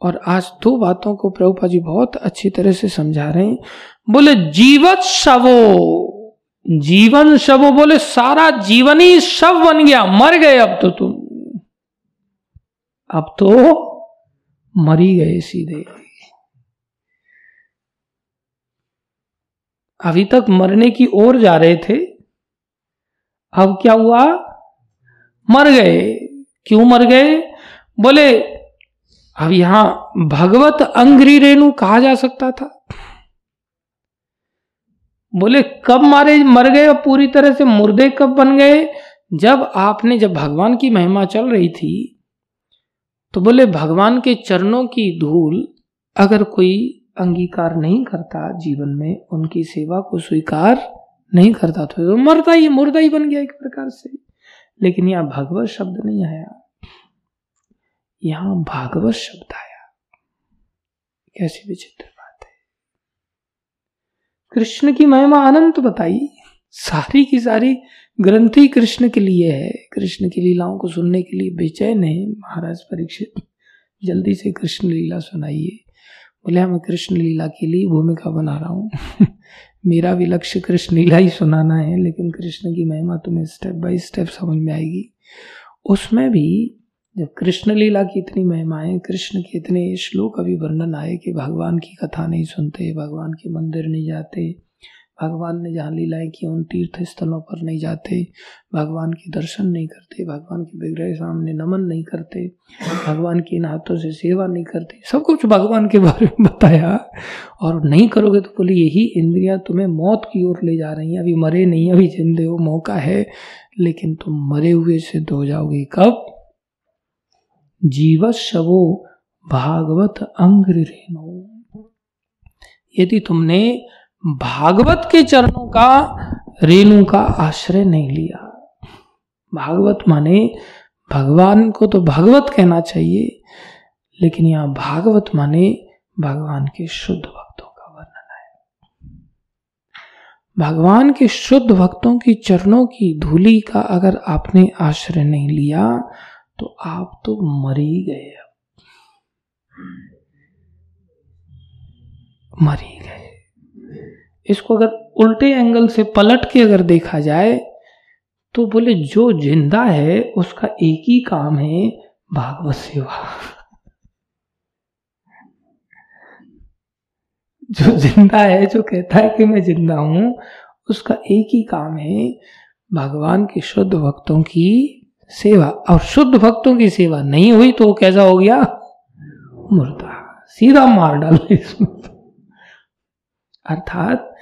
और आज दो बातों को प्रभुपा जी बहुत अच्छी तरह से समझा रहे हैं। बोले, जीवत शवो। जीवन शवो बोले, सारा जीवन ही शव बन गया, मर गए अब तो तुम। अब तो मरी गए सीधे। अभी तक मरने की ओर जा रहे थे, अब क्या हुआ? मर गए। क्यों मर गए? बोले अब यहाँ भगवत अंग्री रेणु कहा जा सकता था। बोले, कब मारे, मर गए और पूरी तरह से मुर्दे कब बन गए? जब आपने, जब भगवान की महिमा चल रही थी तो बोले, भगवान के चरणों की धूल अगर कोई अंगीकार नहीं करता जीवन में, उनकी सेवा को स्वीकार नहीं करता तो मरता ही, मुर्दा ही बन गया एक प्रकार से। लेकिन यह भगवत शब्द नहीं आया। यहाँ भागवत शब्द आया। कैसी विचित्र बात है। कृष्ण की महिमा अनंत बताई। सारी की सारी ग्रंथि कृष्ण के लिए है। कृष्ण की लीलाओं को सुनने के लिए बेचैन है। महाराज परीक्षित, जल्दी से कृष्ण लीला सुनाइए। बोले, मैं कृष्ण लीला के लिए भूमिका बना रहा हूँ। मेरा भी लक्ष्य कृष्ण लीला ही सुनाना है, लेकिन कृष्ण की महिमा तुम्हें स्टेप बाय स्टेप समझ में आएगी। उसमें भी जब कृष्ण लीला की इतनी महिमाएँ, कृष्ण के इतने श्लोक अभी वर्णन आए कि भगवान की कथा नहीं सुनते, भगवान के मंदिर नहीं जाते, भगवान ने जहाँ लीलाएँ की उन तीर्थ स्थलों पर नहीं जाते, भगवान के दर्शन नहीं करते, भगवान के विग्रह सामने नमन नहीं करते, भगवान के इन हाथों से सेवा नहीं करते, सब कुछ भगवान के बारे में बताया। और नहीं करोगे तो बोले, यही इंद्रियाँ तुम्हें मौत की ओर ले जा रही हैं। अभी मरे नहीं, अभी जिंदे हो, मौका है, लेकिन तुम मरे हुए सिद्ध हो जाओगे। कब? जीवत शवो भागवत अंग्र रेणु यदि तुमने भागवत के चरणों का, रेणु का आश्रय नहीं लिया, भागवत माने भगवान को तो भागवत कहना चाहिए, लेकिन यहाँ भागवत माने भगवान के शुद्ध भक्तों का वर्णन है। भगवान के शुद्ध भक्तों की चरणों की धूली का अगर आपने आश्रय नहीं लिया तो आप तो मर ही गए मर ही गए। इसको अगर उल्टे एंगल से पलट के अगर देखा जाए तो बोले, जो ज़िंदा है, उसका एक ही काम है, भागवत सेवा। जो ज़िंदा है, जो कहता है कि मैं ज़िंदा हूँ, उसका एक ही काम है, भगवान के शुद्ध भक्तों की सेवा, और शुद्ध भक्तों की सेवा नहीं हुई तो वो कैसा हो गया? मुर्दा। सीधा मार डाल इसमें अर्थात,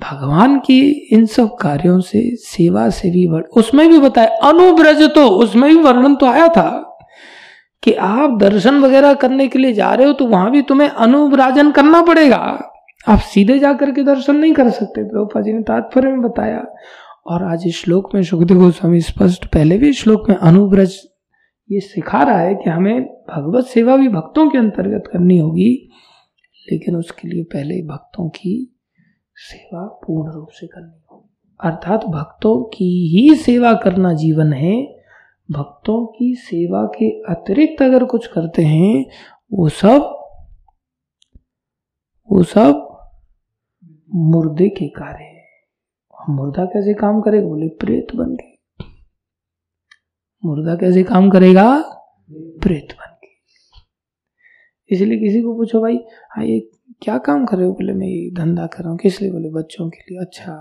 भगवान की इन सब कार्यों से सेवा से भी बढ़, उसमें भी बताया अनुब्रज तो उसमें भी वर्णन तो आया था कि आप दर्शन वगैरह करने के लिए जा रहे हो तो वहाँ भी तुम्हें अनुब्राजन करना पड़ेगा। आप सीधे जाकर के दर्शन नहीं कर सकते प्रभुपा जी ने तात्पर्य में बताया। और आज इस श्लोक में सुखदेव गोस्वामी स्पष्ट पहले भी श्लोक में अनुब्रज ये सिखा रहा है कि हमें भगवत सेवा भी भक्तों के अंतर्गत करनी होगी, लेकिन उसके लिए पहले भक्तों की सेवा पूर्ण रूप से करनी होगी। अर्थात भक्तों की ही सेवा करना जीवन है। भक्तों की सेवा के अतिरिक्त अगर कुछ करते हैं, वो सब वो सब मुर्दे के कार्य मुर्दा कैसे काम करेगा? बोले, प्रेत बन के मुर्दा कैसे काम करेगा? प्रेत बन के इसलिए किसी को पूछो, भाई हाँ ये क्या काम कर रहे हो? बोले, मैं ये धंधा कर रहा हूँ। किस लिए? बोले, बच्चों के लिए। अच्छा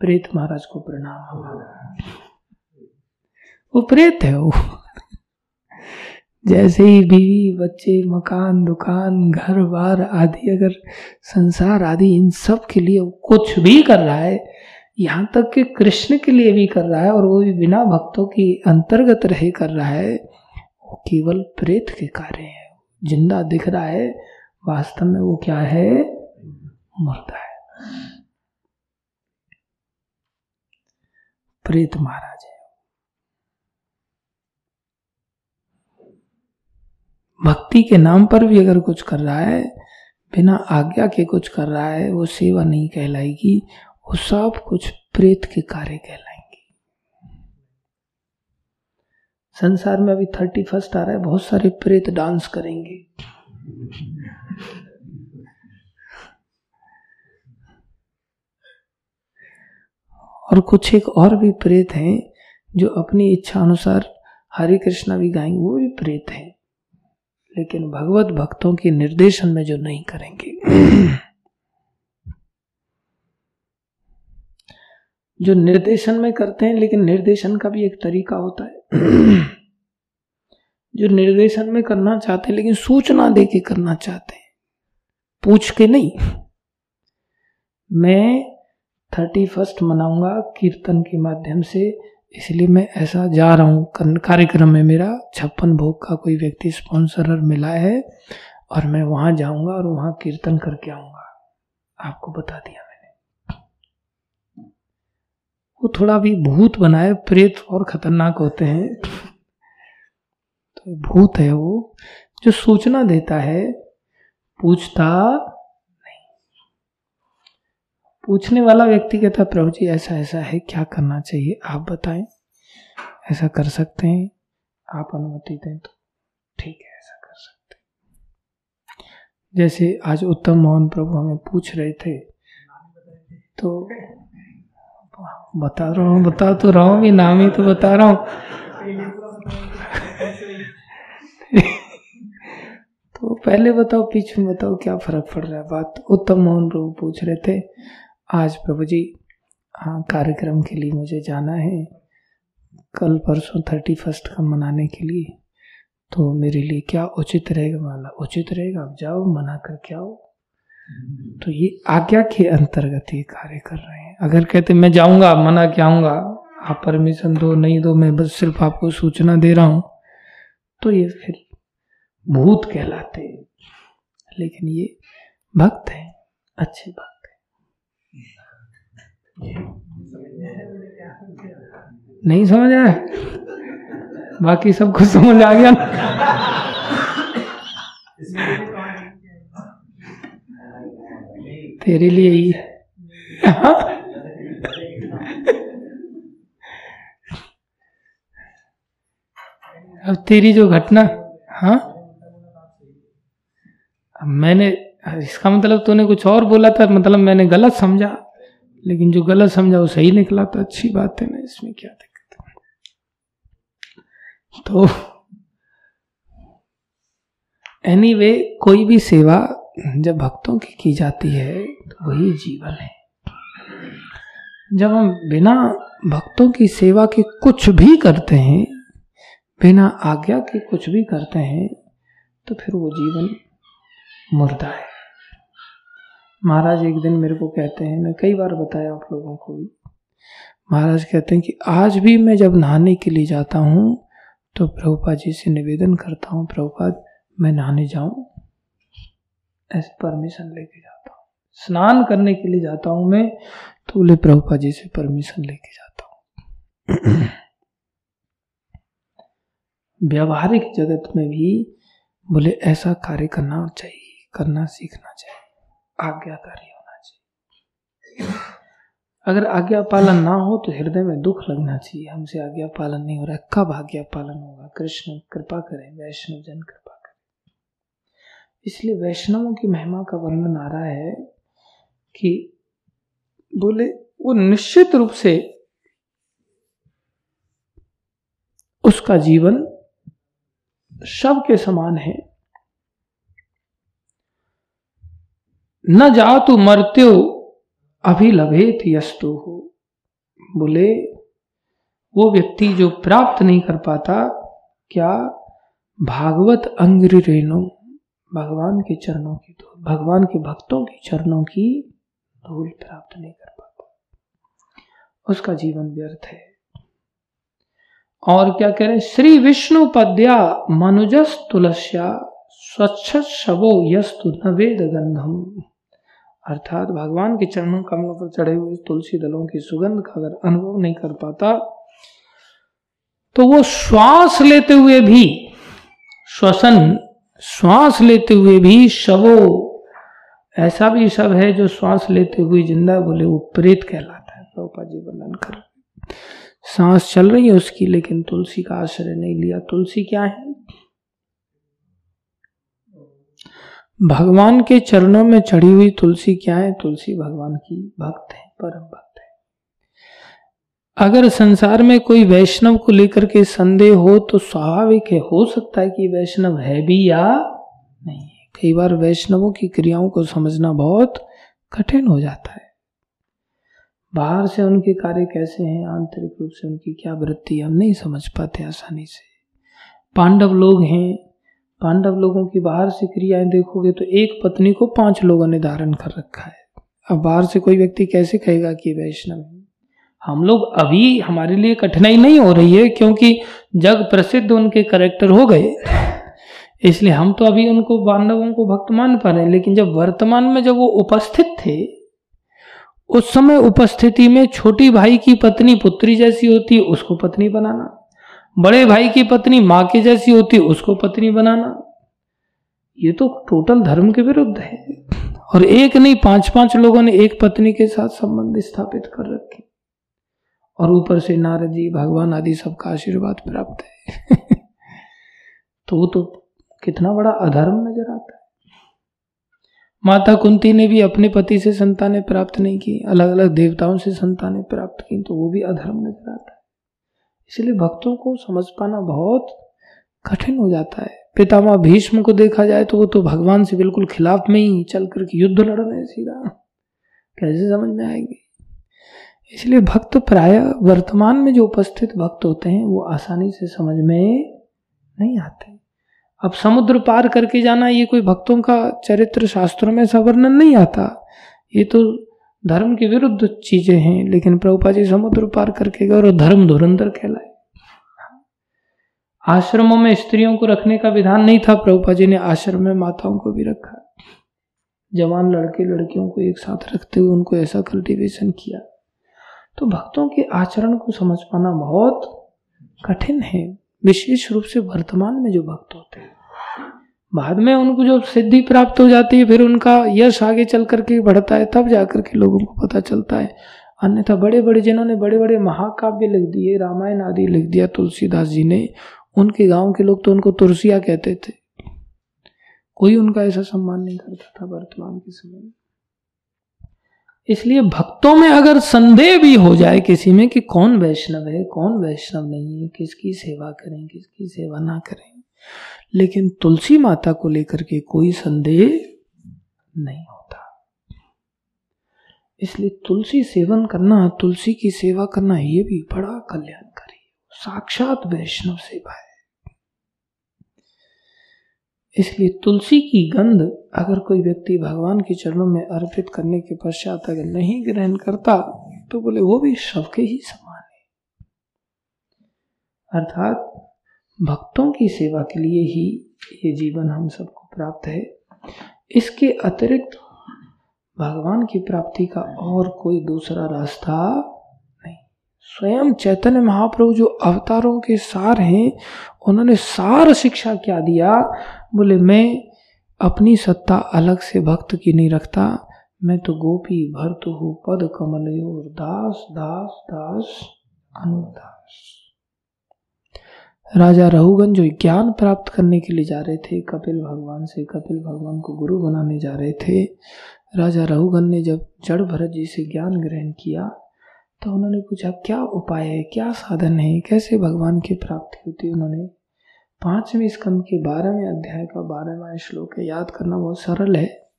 प्रेत महाराज को प्रणाम। वो प्रेत है वो। जैसे ही बीवी, बच्चे, मकान, दुकान, घर, बार आदि, अगर संसार आदि, इन सब के लिए कुछ भी कर रहा है यहाँ तक कि कृष्ण के लिए भी कर रहा है और वो भी बिना भक्तों की अंतर्गत रहे कर रहा है, वो केवल प्रेत के कार्य है। ज़िंदा दिख रहा है, वास्तव में वो क्या है? मुर्दा है। प्रेत महाराज है। भक्ति के नाम पर भी अगर कुछ कर रहा है, बिना आज्ञा के कुछ कर रहा है, वो सेवा नहीं कहलाएगी। वो सब कुछ प्रेत के कार्य कहलाएँगे। संसार में अभी थर्टी फ़र्स्ट आ रहा है, बहुत सारे प्रेत डांस करेंगे। और कुछ एक और भी प्रेत हैं, जो अपनी इच्छा अनुसार हरे कृष्णा भी गाएँगे, वो भी प्रेत हैं। लेकिन भगवत भक्तों के निर्देशन में जो नहीं करेंगे। जो निर्देशन में करते हैं, लेकिन निर्देशन का भी एक तरीका होता है। जो निर्देशन में करना चाहते हैं, लेकिन सूचना दे के करना चाहते हैं। पूछ के नहीं। मैं थर्टी फ़र्स्ट मनाऊँगा कीर्तन के माध्यम से, इसलिए मैं ऐसा जा रहा हूँ। कार्यक्रम में मेरा छप्पन भोग का कोई व्यक्ति स्पॉन्सर मिला है, और मैं वहाँ जाऊँगा और वहाँ कीर्तन करके आऊँगा। आपको बता दिया मैंने वो थोड़ा भी भूत बनाए, प्रेत और खतरनाक होते हैं। तो भूत है वो, जो सूचना देता है, पूछता नहीं। पूछने वाला व्यक्ति कहता, प्रभु जी, ऐसा ऐसा है, क्या करना चाहिए? आप बताएँ। ऐसा कर सकते हैं, आप अनुमति दें तो। ठीक है, ऐसा कर सकते हैं। जैसे आज उत्तम मोहन प्रभु हमें पूछ रहे थे तो बता रहा हूँ, बता तो रहा हूँ भी नाम ही तो बता रहा हूँ। तो पहले बताओ, पीछे में बताओ, क्या फ़र्क पड़ रहा है? बात उत्तम मोहन प्रभु पूछ रहे थे, आज प्रभु जी हाँ कार्यक्रम के लिए मुझे जाना है। कल परसों थर्टी फ़र्स्ट का मनाने के लिए। तो मेरे लिए क्या उचित रहेगा, माला? उचित रहेगा? आप जाओ, मना करके आओ। तो ये आज्ञा के अंतर्गत ये कार्य कर रहे हैं। अगर कहते मैं जाऊँगा, मना क्या आऊँगा आप परमिशन दो, नहीं दो, मैं बस सिर्फ़ आपको सूचना दे रहा हूँ तो ये फिर भूत कहलाते लेकिन ये भक्त है, अच्छे भक्त है। नहीं समझ आया? बाकी सब कुछ समझ आ गया तेरे लिए ही। हाँ? अब तेरी जो घटना हाँ? मैंने इसका मतलब तूने कुछ और बोला था मतलब मैंने गलत समझा लेकिन जो गलत समझा वो सही निकला तो अच्छी बात है ना इसमें क्या दिक्कत है? तो एनीवे anyway, कोई भी सेवा जब भक्तों की की जाती है तो वही जीवन है। जब हम बिना भक्तों की सेवा के कुछ भी करते हैं, बिना आज्ञा के कुछ भी करते हैं तो फिर वो जीवन मुर्दा है। महाराज एक दिन मेरे को कहते हैं, मैं कई बार बताया आप लोगों को भी। महाराज कहते हैं कि आज भी मैं जब नहाने के लिए जाता हूँ तो प्रभुपा जी से निवेदन करता हूँ, प्रभुपाद, मैं नहाने जाऊँ। ऐसे परमिशन लेके जाता हूँ। स्नान करने के लिए जाता हूँ मैं तो बोले, प्रभुपा जी से परमिशन लेके जाता हूँ। व्यवहारिक जगत में भी बोले, ऐसा कार्य करना चाहिए, करना सीखना चाहिए आज्ञाकारी होना चाहिए। अगर आज्ञा पालन ना हो तो हृदय में दुख लगना चाहिए। हमसे आज्ञा पालन नहीं हो रहा है। कब आज्ञा पालन होगा? कृष्ण, कृपा करें, वैष्णव जन कृपा इसलिए वैष्णवों की महिमा का वर्णन आ रहा है कि बोले, वो निश्चित रूप से उसका जीवन शव के समान है। न जा तू मरते हो अभी लभेत यस्तु। हो बोले, वो व्यक्ति जो प्राप्त नहीं कर पाता, क्या भागवत अंग्र रेणु भगवान के चरणों की धूल, भगवान के भक्तों के चरणों की धूल प्राप्त नहीं कर पाता। उसका जीवन व्यर्थ है। और क्या कह रहे श्री विष्णु पद्या मनुजस तुलस्या, स्वच्छ शवो यस्तु न वेद गंधम अर्थात भगवान के चरणों कमलों पर चढ़े हुए तुलसी दलों की सुगंध का अगर अनुभव नहीं कर पाता तो वो श्वास लेते हुए भी, श्वसन श्वास लेते हुए भी शवो, ऐसा भी शव है जो श्वास लेते हुए ज़िंदा बोले, वो प्रेत कहलाता है। प्रभुपा जी वर्णन कर। सांस चल रही है उसकी, लेकिन तुलसी का आश्रय नहीं लिया। तुलसी क्या है? भगवान के चरणों में चढ़ी हुई तुलसी क्या है? तुलसी भगवान की भक्त है, परम भक्त। अगर संसार में कोई वैष्णव को लेकर के संदेह हो तो स्वाभाविक है, हो सकता है कि वैष्णव है भी या नहीं कई बार वैष्णवों की क्रियाओं को समझना बहुत कठिन हो जाता है। बाहर से उनके कार्य कैसे हैं, आंतरिक रूप से उनकी क्या वृत्ति हम नहीं समझ पाते आसानी से। पांडव लोग हैं, पांडव लोगों की बाहर से क्रियाएँ देखोगे तो एक पत्नी को पाँच लोगों ने धारण कर रखा है। अब बाहर से कोई व्यक्ति कैसे कहेगा कि वैष्णव है? हम लोग अभी हमारे लिए कठिनाई नहीं हो रही है, क्योंकि जग प्रसिद्ध उनके करेक्टर हो गए। इसलिए हम तो अभी उनको बांधवों को भक्त मान पा रहे हैं, लेकिन जब वर्तमान में जब वो उपस्थित थे, उस समय उपस्थिति में छोटी भाई की पत्नी पुत्री जैसी होती, उसको पत्नी बनाना। बड़े भाई की पत्नी माँ की जैसी होती, उसको पत्नी बनाना। ये तो टोटल धर्म के विरुद्ध है। और एक नहीं पाँच पाँच लोगों ने एक पत्नी के साथ संबंध स्थापित कर रखे। और ऊपर से नारद जी, भगवान आदि सबका आशीर्वाद प्राप्त है। तो वो तो कितना बड़ा अधर्म नज़र आता है। माता कुंती ने भी अपने पति से संतानें प्राप्त नहीं की अलग अलग देवताओं से संतानें प्राप्त की तो वो भी अधर्म नज़र आता है। इसलिए भक्तों को समझ पाना बहुत कठिन हो जाता है। पितामह भीष्म को देखा जाए तो वो तो भगवान से बिल्कुल खिलाफ में ही चल करके युद्ध लड़ रहे हैं सीधा। कैसे समझ में आएगी? इसलिए भक्त प्राय वर्तमान में जो उपस्थित भक्त होते हैं, वो आसानी से समझ में नहीं आते। अब समुद्र पार करके जाना, ये कोई भक्तों का चरित्र शास्त्रों में ऐसा वर्णन नहीं आता। ये तो धर्म के विरुद्ध चीज़ें हैं, लेकिन प्रभुपा जी समुद्र पार करके गए और धर्म धुरंधर कहलाए। आश्रमों में स्त्रियों को रखने का विधान नहीं था प्रभुपा जी ने आश्रम में माताओं को भी रखा। जवान लड़के लड़कियों को एक साथ रखते हुए उनको ऐसा कल्टीवेशन किया। तो भक्तों के आचरण को समझ पाना बहुत कठिन है। विशेष रूप से वर्तमान में जो भक्त होते हैं। बाद में उनको जो सिद्धि प्राप्त हो जाती है, फिर उनका यश आगे चल करके बढ़ता है, तब जाकर के लोगों को पता चलता है। अन्यथा बड़े बड़े जिन्होंने बड़े बड़े महाकाव्य लिख दिए, रामायण आदि लिख दिया, तुलसीदास जी ने, उनके गाँव के लोग तो उनको तुलसिया कहते थे। कोई उनका ऐसा सम्मान नहीं करता था वर्तमान के समय में। इसलिए भक्तों में अगर संदेह भी हो जाए किसी में कि कौन वैष्णव है, कौन वैष्णव नहीं है, किसकी सेवा करें, किसकी सेवा ना करें, लेकिन तुलसी माता को लेकर के कोई संदेह नहीं होता। इसलिए तुलसी सेवन करना, तुलसी की सेवा करना, ये भी बड़ा कल्याणकारी, साक्षात वैष्णव सेवा है। इसलिए तुलसी की गंध अगर कोई व्यक्ति भगवान के चरणों में अर्पित करने के पश्चात अगर नहीं ग्रहण करता तो बोले, वो भी शव के ही समान है। अर्थात भक्तों की सेवा के लिए ही ये जीवन हम सबको प्राप्त है। इसके अतिरिक्त भगवान की प्राप्ति का और कोई दूसरा रास्ता नहीं। स्वयं चैतन्य महाप्रभु जो अवतारों के सार हैं, उन्होंने सार शिक्षा क्या दिया? बोले, मैं अपनी सत्ता अलग से भक्त की नहीं रखता, मैं तो गोपी भरत हूँ, पद कमल दास दास दास अनुदास राजा रहुगन जो ज्ञान प्राप्त करने के लिए जा रहे थे, कपिल भगवान से, कपिल भगवान को गुरु बनाने जा रहे थे, राजा रहुगन ने जब जड़ भरत जी से ज्ञान ग्रहण किया तो उन्होंने पूछा, क्या उपाय है, क्या साधन है, कैसे भगवान की प्राप्ति होती उन्होंने पाँचवें स्कंद के बारहवें अध्याय का बारहवा श्लोक है। याद करना बहुत सरल है।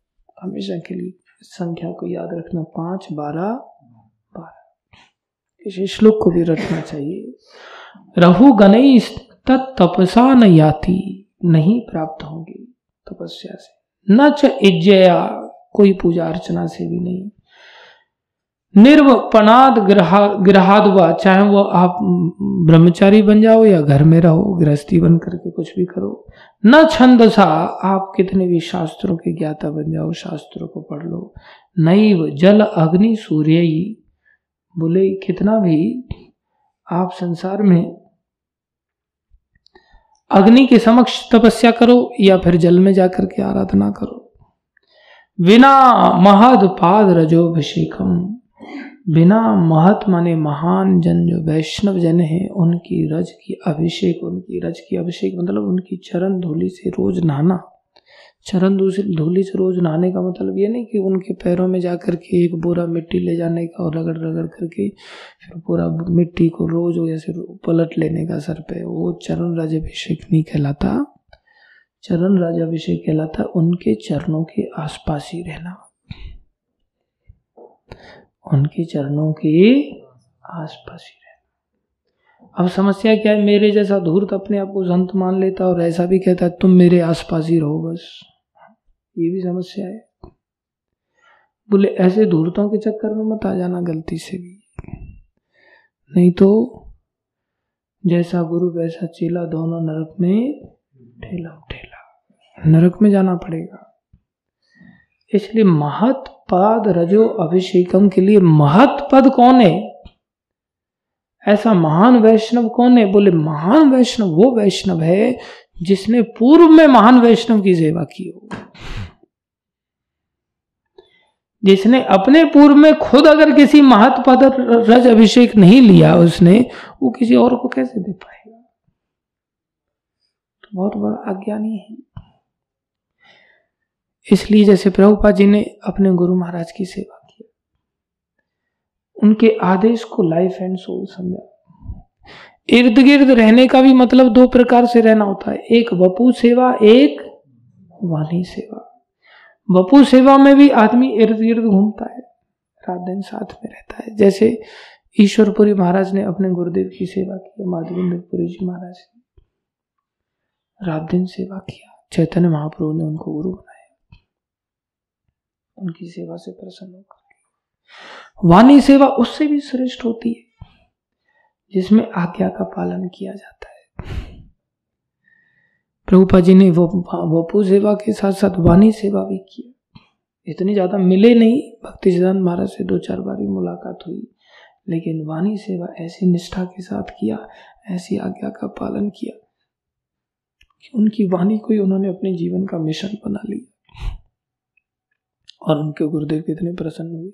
हमेशा के लिए संख्या को याद रखना। पाँच, बारह बारह। इस श्लोक को भी रखना चाहिए। रहु गणई तपसा न याति, नहीं प्राप्त होंगे तपस्या से। न च इज्जया कोई पूजा अर्चना से भी नहीं। निर्वपनाद ग्रहाद हुआ चाहे वो आप ब्रह्मचारी बन जाओ या घर में रहो, गृहस्थी बन करके कुछ भी करो। न छंद सा आप कितने भी शास्त्रों के ज्ञाता बन जाओ, शास्त्रों को पढ़ लो। नैव जल अग्नि सूर्य ही बोले, कितना भी आप संसार में अग्नि के समक्ष तपस्या करो या फिर जल में जाकर के आराधना करो। बिना महद पाद रजोभिषेकम। बिना महत माने महान जन जो वैष्णव जन है, उनकी रज की अभिषेक, उनकी रज की अभिषेक मतलब उनकी चरण धूलि से रोज नहाना। चरण धूलि से रोज नहाने का मतलब ये नहीं कि उनके पैरों में जाकर के एक बोरा मिट्टी ले जाने का और रगड़ रगड़ करके फिर पूरा मिट्टी को रोज जैसे पलट लेने का सर पे, वो चरण राज अभिषेक नहीं कहलाता। चरण राज अभिषेक कहलाता उनके चरणों के आसपास ही रहना। उनके चरणों के आसपास ही रहना। अब समस्या क्या है? मेरे जैसा धूर्त अपने आप को संत मान लेता और ऐसा भी कहता है, तुम मेरे आसपास ही रहो बस। ये भी समस्या है। बोले, ऐसे धूर्तों के चक्कर में मत आ जाना गलती से भी। नहीं तो जैसा गुरु, वैसा चेला दोनों नरक में ठेला ठेला नरक में जाना पड़ेगा। इसलिए महत पद रजो अभिषेकम के लिए महत पद कौन है? ऐसा महान वैष्णव कौन है? बोले, महान वैष्णव, वो वैष्णव है जिसने पूर्व में महान वैष्णव की सेवा की हो। जिसने अपने पूर्व में खुद अगर किसी महत पद रज अभिषेक नहीं लिया उसने, वो किसी और को कैसे दे पाएगा? तो बहुत बड़ा अज्ञानी है। इसलिए जैसे प्रभुपा जी ने अपने गुरु महाराज की सेवा की। उनके आदेश को लाइफ एंड सोल समझा। इर्द गिर्द रहने का भी मतलब दो प्रकार से रहना होता है। एक बपू सेवा, एक वाणी सेवा। बपू सेवा में भी आदमी इर्द गिर्द घूमता है, रात दिन साथ में रहता है। जैसे ईश्वरपुरी महाराज ने अपने गुरुदेव की सेवा की, माधवेंद्रपुरी जी महाराज ने रात दिन सेवा किया। चैतन्य महाप्रभु ने उनको गुरु बनाया। उनकी सेवा से प्रसन्न होकर। वाणी सेवा उससे भी श्रेष्ठ होती है, जिसमें आज्ञा का पालन किया जाता है। प्रभुपा जी ने वो वपु सेवा के साथ साथ वाणी सेवा भी की। इतनी ज़्यादा मिले नहीं भक्ति सिद्धांत महाराज से दो चार बार मुलाकात हुई, लेकिन वाणी सेवा ऐसी निष्ठा के साथ किया, ऐसी आज्ञा का पालन किया, कि उनकी वाणी को ही उन्होंने अपने जीवन का मिशन बना लिया। और उनके गुरुदेव कितने प्रसन्न हुए।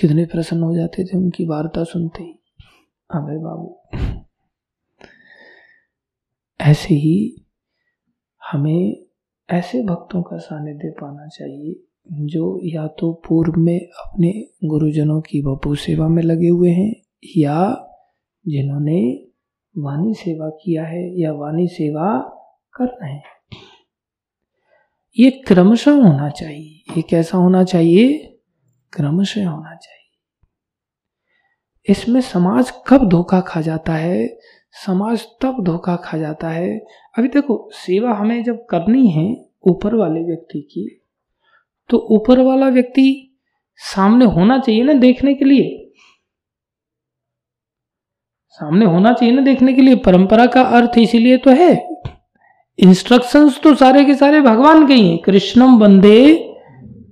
कितने प्रसन्न हो जाते थे, उनकी वार्ता सुनते ही। अभय बाबू। ऐसे ही हमें ऐसे भक्तों का सानिध्य पाना चाहिए, जो या तो पूर्व में अपने गुरुजनों की बपू सेवा में लगे हुए हैं, या जिन्होंने वाणी सेवा किया है, या वाणी सेवा कर रहे हैं। ये क्रमशः होना चाहिए। ये कैसा होना चाहिए? क्रमशः होना चाहिए। इसमें समाज कब धोखा खा जाता है? समाज तब धोखा खा जाता है। अभी देखो, सेवा हमें जब करनी है ऊपर वाले व्यक्ति की तो ऊपर वाला व्यक्ति सामने होना चाहिए ना देखने के लिए? सामने होना चाहिए ना देखने के लिए? परंपरा का अर्थ इसीलिए तो है। इंस्ट्रक्शंस तो सारे के सारे भगवान के ही हैं। कृष्णम वंदे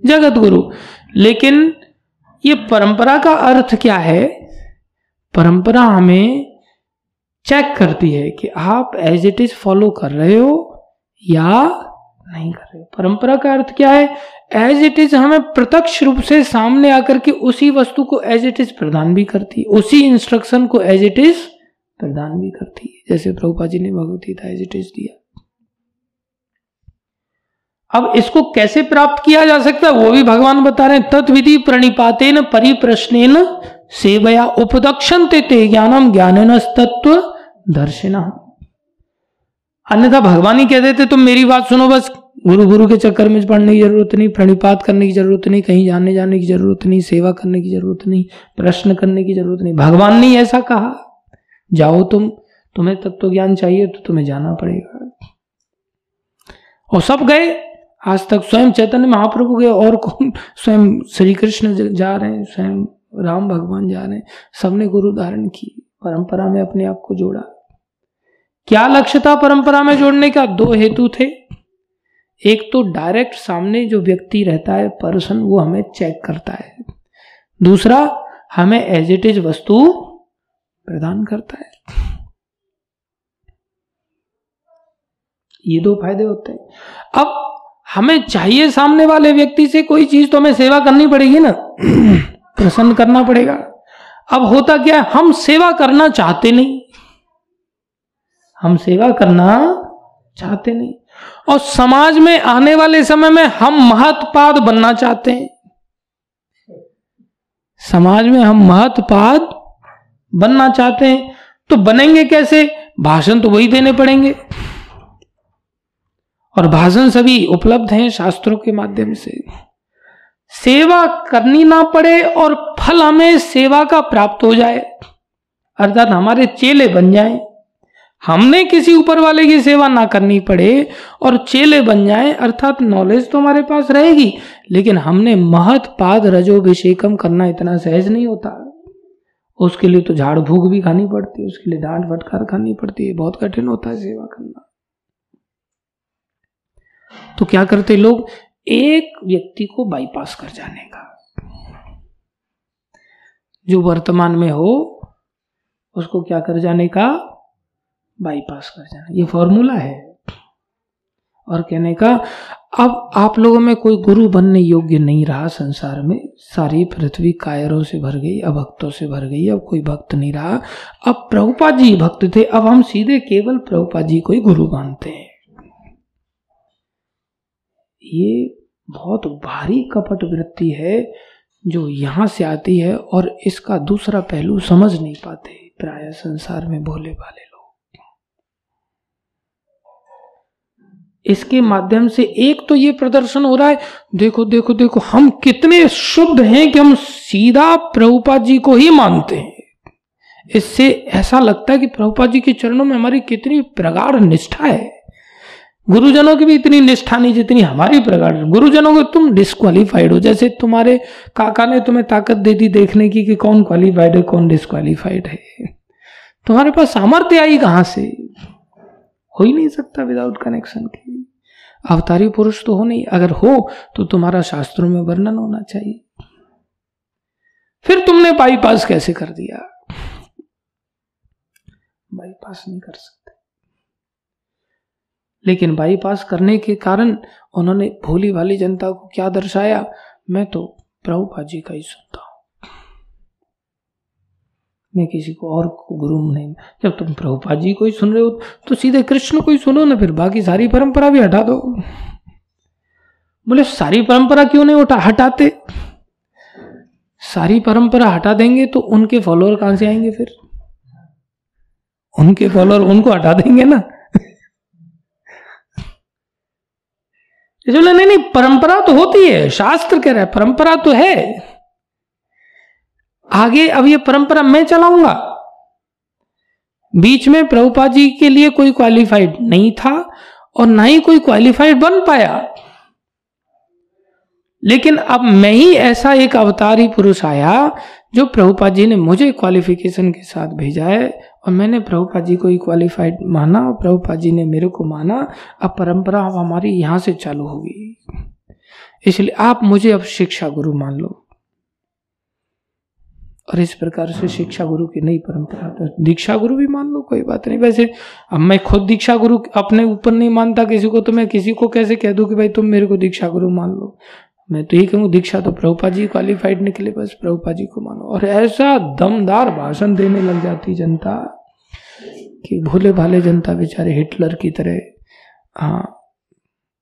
जगत गुरु लेकिन ये परंपरा का अर्थ क्या है? परंपरा हमें चेक करती है कि आप एज इट इज़ फॉलो कर रहे हो या नहीं कर रहे हो। परंपरा का अर्थ क्या है? एज इट इज़ हमें प्रत्यक्ष रूप से सामने आकर के उसी वस्तु को एज इट इज़ प्रदान भी करती है। उसी इंस्ट्रक्शन को एज इट इज़ प्रदान भी करती है। जैसे प्रभुपा जी ने भगवदगीता एज इट इज़ दिया। अब इसको कैसे प्राप्त किया जा सकता है? वो भी भगवान बता रहे हैं तत्विधि प्रणिपातेन परिप्रश्नेन सेवया उपदक्षण ते ज्ञानम ज्ञान तत्व दर्शिना। अन्यथा भगवान ही कह देते तुम मेरी बात सुनो बस, गुरु गुरु के चक्कर में पढ़ने की ज़रूरत नहीं, प्रणिपात करने की ज़रूरत नहीं, कहीं जाने जाने की ज़रूरत नहीं, सेवा करने की ज़रूरत नहीं, प्रश्न करने की ज़रूरत नहीं। भगवान ने ऐसा कहा, जाओ तुम, तुम्हें तत्व ज्ञान चाहिए तो तुम्हें जाना पड़ेगा। और सब गए आज तक स्वयं चैतन्य महाप्रभु गए और कौन? स्वयं श्री कृष्ण जा रहे हैं, स्वयं राम भगवान जा रहे हैं। सबने गुरु धारण की परंपरा में अपने आप को जोड़ा। क्या लक्ष्य था परंपरा में जोड़ने का? दो हेतु थे। एक तो डायरेक्ट सामने जो व्यक्ति रहता है, पर्सन, वो हमें चेक करता है। दूसरा, हमें एज इट इज़ वस्तु प्रदान करता है। ये दो फ़ायदे होते हैं। अब हमें चाहिए सामने वाले व्यक्ति से कोई चीज़ तो हमें सेवा करनी पड़ेगी ना? प्रसन्न करना पड़ेगा। अब होता क्या है? हम सेवा करना चाहते नहीं। हम सेवा करना चाहते नहीं। और समाज में आने वाले समय में हम महत्पाद बनना चाहते हैं। समाज में हम महत्पाद बनना चाहते हैं। तो बनेंगे कैसे? भाषण तो वही देने पड़ेंगे। और भाषण सभी उपलब्ध हैं शास्त्रों के माध्यम से। सेवा करनी ना पड़े और फल हमें सेवा का प्राप्त हो जाए। अर्थात हमारे चेले बन जाएँ। हमने किसी ऊपर वाले की सेवा ना करनी पड़े और चेले बन जाए, अर्थात नॉलेज तो हमारे पास रहेगी, लेकिन हमने महत पाद रजोभिषेकम करना इतना सहज नहीं होता। उसके लिए तो झाड़ भूख भी खानी पड़ती है उसके लिए डांट फटकार खानी पड़ती है बहुत कठिन होता है सेवा करना। तो क्या करते लोग? एक व्यक्ति को बाईपास कर जाने का। जो वर्तमान में हो, उसको क्या कर जाने का? बाईपास कर जाना। ये फॉर्मूला है। और कहने का, अब आप लोगों में कोई गुरु बनने योग्य नहीं रहा संसार में। सारी पृथ्वी कायरों से भर गई अभक्तों से भर गई, अब कोई भक्त नहीं रहा। अब प्रभुपा जी भक्त थे, अब हम सीधे केवल प्रभुपा जी को ही गुरु मानते हैं। ये बहुत भारी कपट वृत्ति है जो यहाँ से आती है और इसका दूसरा पहलू समझ नहीं पाते प्राय संसार में भोले भाले लोग। इसके माध्यम से एक तो ये प्रदर्शन हो रहा है, देखो देखो देखो, हम कितने शुद्ध हैं कि हम सीधा प्रभुपा जी को ही मानते हैं। इससे ऐसा लगता है कि प्रभुपा जी के चरणों में हमारी कितनी प्रगाढ़ निष्ठा है। गुरुजनों की भी इतनी निष्ठा नहीं जितनी हमारी प्रगाढ़ गुरुजनों को तुम डिस्कालीफाइड हो। जैसे तुम्हारे काका ने तुम्हें ताकत दे दी देखने की कि कौन क्वालिफाइड है, कौन डिस्कालीफाइड है। तुम्हारे पास सामर्थ्य आई कहाँ से? हो ही नहीं सकता विदाउट कनेक्शन के। अवतारी पुरुष तो हो नहीं। अगर हो तो तुम्हारा शास्त्रों में वर्णन होना चाहिए। फिर तुमने बाईपास कैसे कर दिया? बाईपास नहीं कर सकते। लेकिन बाईपास करने के कारण उन्होंने भोली भाली जनता को क्या दर्शाया? मैं तो प्रभुपा जी का ही सुनता हूँ। मैं किसी को और को गुरु नहीं। जब तुम प्रभुपा जी को ही सुन रहे हो तो सीधे कृष्ण को ही सुनो ना, फिर बाकी सारी परंपरा भी हटा दो। बोले, सारी परंपरा क्यों नहीं उठा, हटाते? सारी परंपरा हटा देंगे तो उनके फॉलोअर कहाँ से आएँगे फिर? उनके फॉलोअर उनको हटा देंगे ना। बोले, नहीं नहीं, परंपरा तो होती है, शास्त्र कह रहा है, परंपरा तो है। आगे अब ये परंपरा मैं चलाऊँगा। बीच में प्रभुपा जी के लिए कोई क्वालिफाइड नहीं था और ना ही कोई क्वालिफाइड बन पाया। लेकिन अब मैं ही ऐसा एक अवतारी पुरुष आया जो प्रभुपा जी ने मुझे क्वालिफिकेशन के साथ भेजा है, और मैंने प्रभुपा जी को ही क्वालिफाइड माना, और प्रभुपा जी ने मेरे को माना, अब परंपरा अब हमारी यहाँ से चालू होगी इसलिए आप मुझे अब शिक्षा गुरु मान लो। और इस प्रकार से शिक्षा गुरु की नई परंपरा तो दीक्षा गुरु भी मान लो, कोई बात नहीं। वैसे, अब मैं खुद दीक्षा गुरु अपने ऊपर नहीं मानता किसी को तो मैं किसी को कैसे कह दूँ कि भाई तुम मेरे को दीक्षा गुरु मान लो? मैं तो यही कहूँ, दीक्षा तो प्रभुपा जी क्वालिफाइड निकले, बस प्रभुपा जी को मानो। और ऐसा दमदार भाषण देने लग जाती जनता कि भोले भाले जनता बेचारे हिटलर की तरह हाँ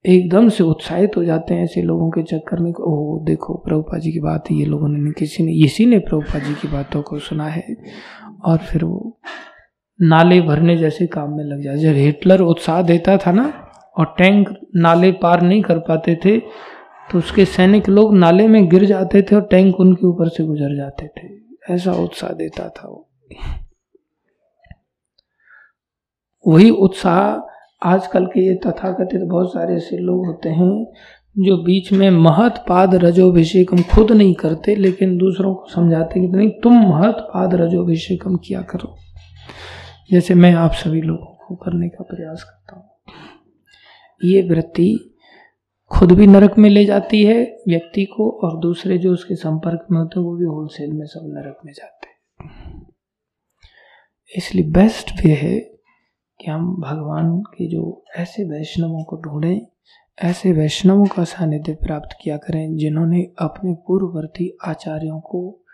एकदम से उत्साहित हो जाते हैं ऐसे लोगों के चक्कर में ओह, देखो प्रभुपा जी की बात ये लोगों ने, किसी ने, इसी ने प्रभुपा जी की बातों को सुना है। और फिर वो नाले भरने जैसे काम में लग जाए जब हिटलर उत्साह देता था ना, और टैंक नाले पार नहीं कर पाते थे तो उसके सैनिक लोग नाले में गिर जाते थे और टैंक उनके ऊपर से गुजर जाते थे। ऐसा उत्साह देता था वो। वही उत्साह आजकल के ये तथाकथित बहुत सारे ऐसे लोग होते हैं जो बीच में महत पाद रजोभिषेकम खुद नहीं करते, लेकिन दूसरों को समझाते कि नहीं, तुम महत पाद रजोभिषेकम किया करो। जैसे मैं आप सभी लोगों को करने का प्रयास करता हूँ। ये वृत्ति खुद भी नरक में ले जाती है व्यक्ति को और दूसरे जो उसके संपर्क में होते हैं, वो भी होलसेल में सब नरक में जाते हैं। इसलिए बेस्ट वे है कि हम भगवान के जो ऐसे वैष्णवों को ढूंढें, ऐसे वैष्णवों का सानिध्य प्राप्त किया करें, जिन्होंने अपने पूर्ववर्ती आचार्यों को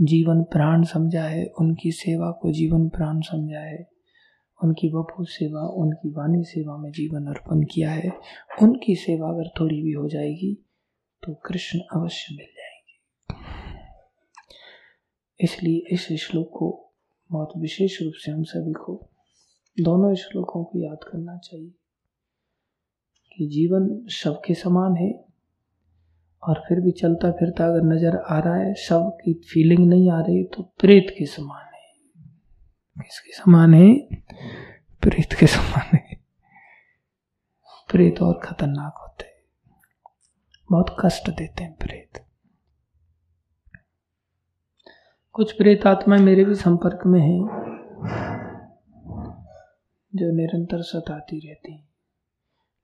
जीवन प्राण समझा है, उनकी सेवा को जीवन प्राण समझा है। उनकी वपु सेवा, उनकी वाणी सेवा में जीवन अर्पण किया है। उनकी सेवा अगर थोड़ी भी हो जाएगी तो कृष्ण अवश्य मिल जाएँगे। इसलिए इस श्लोक को बहुत विशेष रूप से हम सभी को, दोनों श्लोकों को याद करना चाहिए कि जीवन शव के समान है और फिर भी चलता फिरता अगर नज़र आ रहा है शव की फीलिंग नहीं आ रही तो प्रेत के समान किसके समान है, प्रेत के समान है। प्रेत और खतरनाक होते हैं। बहुत कष्ट देते हैं प्रेत। कुछ प्रेत आत्माएँ मेरे भी संपर्क में हैं, जो निरंतर सताती रहती हैं।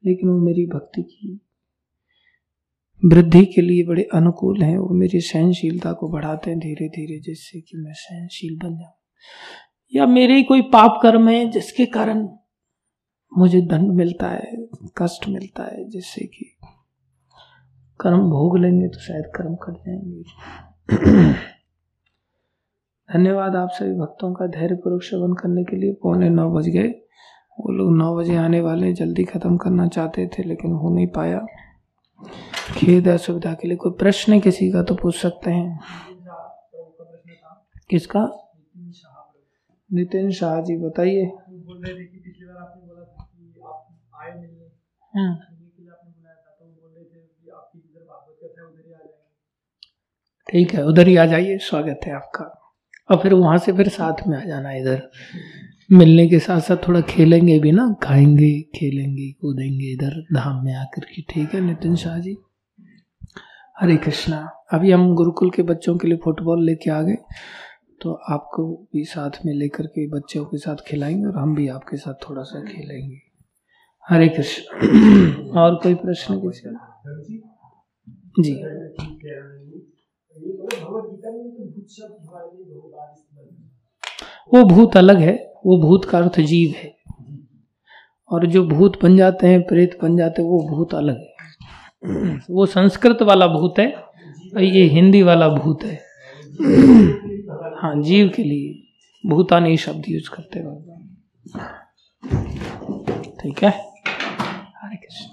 लेकिन वो मेरी भक्ति की वृद्धि के लिए बड़े अनुकूल हैं। वो मेरी सहनशीलता को बढ़ाते हैं धीरे धीरे जिससे कि मैं सहनशील बन जाऊँ। या मेरे ही कोई पाप कर्म है जिसके कारण मुझे दंड मिलता है, कष्ट मिलता है, जिससे कि कर्म भोग लेंगे तो शायद कर्म कर जाएँगे। धन्यवाद आप सभी भक्तों का धैर्य पूर्वक श्रवण करने के लिए। पौने नौ बज गए। वो लोग नौ बजे आने वाले जल्दी खत्म करना चाहते थे, लेकिन हो नहीं पाया। खेद असुविधा के लिए। कोई प्रश्न किसी का तो पूछ सकते हैं। किसका? नितिन शाह जी बताइए। हाँ। ठीक है उधर ही आ जाइए स्वागत है आपका। और फिर वहाँ से फिर साथ में आ जाना इधर। मिलने के साथ साथ थोड़ा खेलेंगे भी ना खाएँगे खेलेंगे कूदेंगे इधर धाम में आकर के। ठीक है नितिन शाह जी। हरे कृष्णा। अभी हम गुरुकुल के बच्चों के लिए फुटबॉल लेके आ गए। तो आपको भी साथ में लेकर के बच्चों के साथ खिलाएँगे और हम भी आपके साथ थोड़ा सा खेलेंगे हरे कृष्ण और कोई प्रश्न किसी जी वो भूत अलग है वो भूत का अर्थ जीव है और जो भूत बन जाते हैं प्रेत बन जाते हैं वो भूत अलग है वो संस्कृत वाला भूत है और ये हिंदी वाला भूत है हाँ जीव के लिए भूतानी शब्द यूज़ करते भगवान ठीक है? हरे कृष्ण।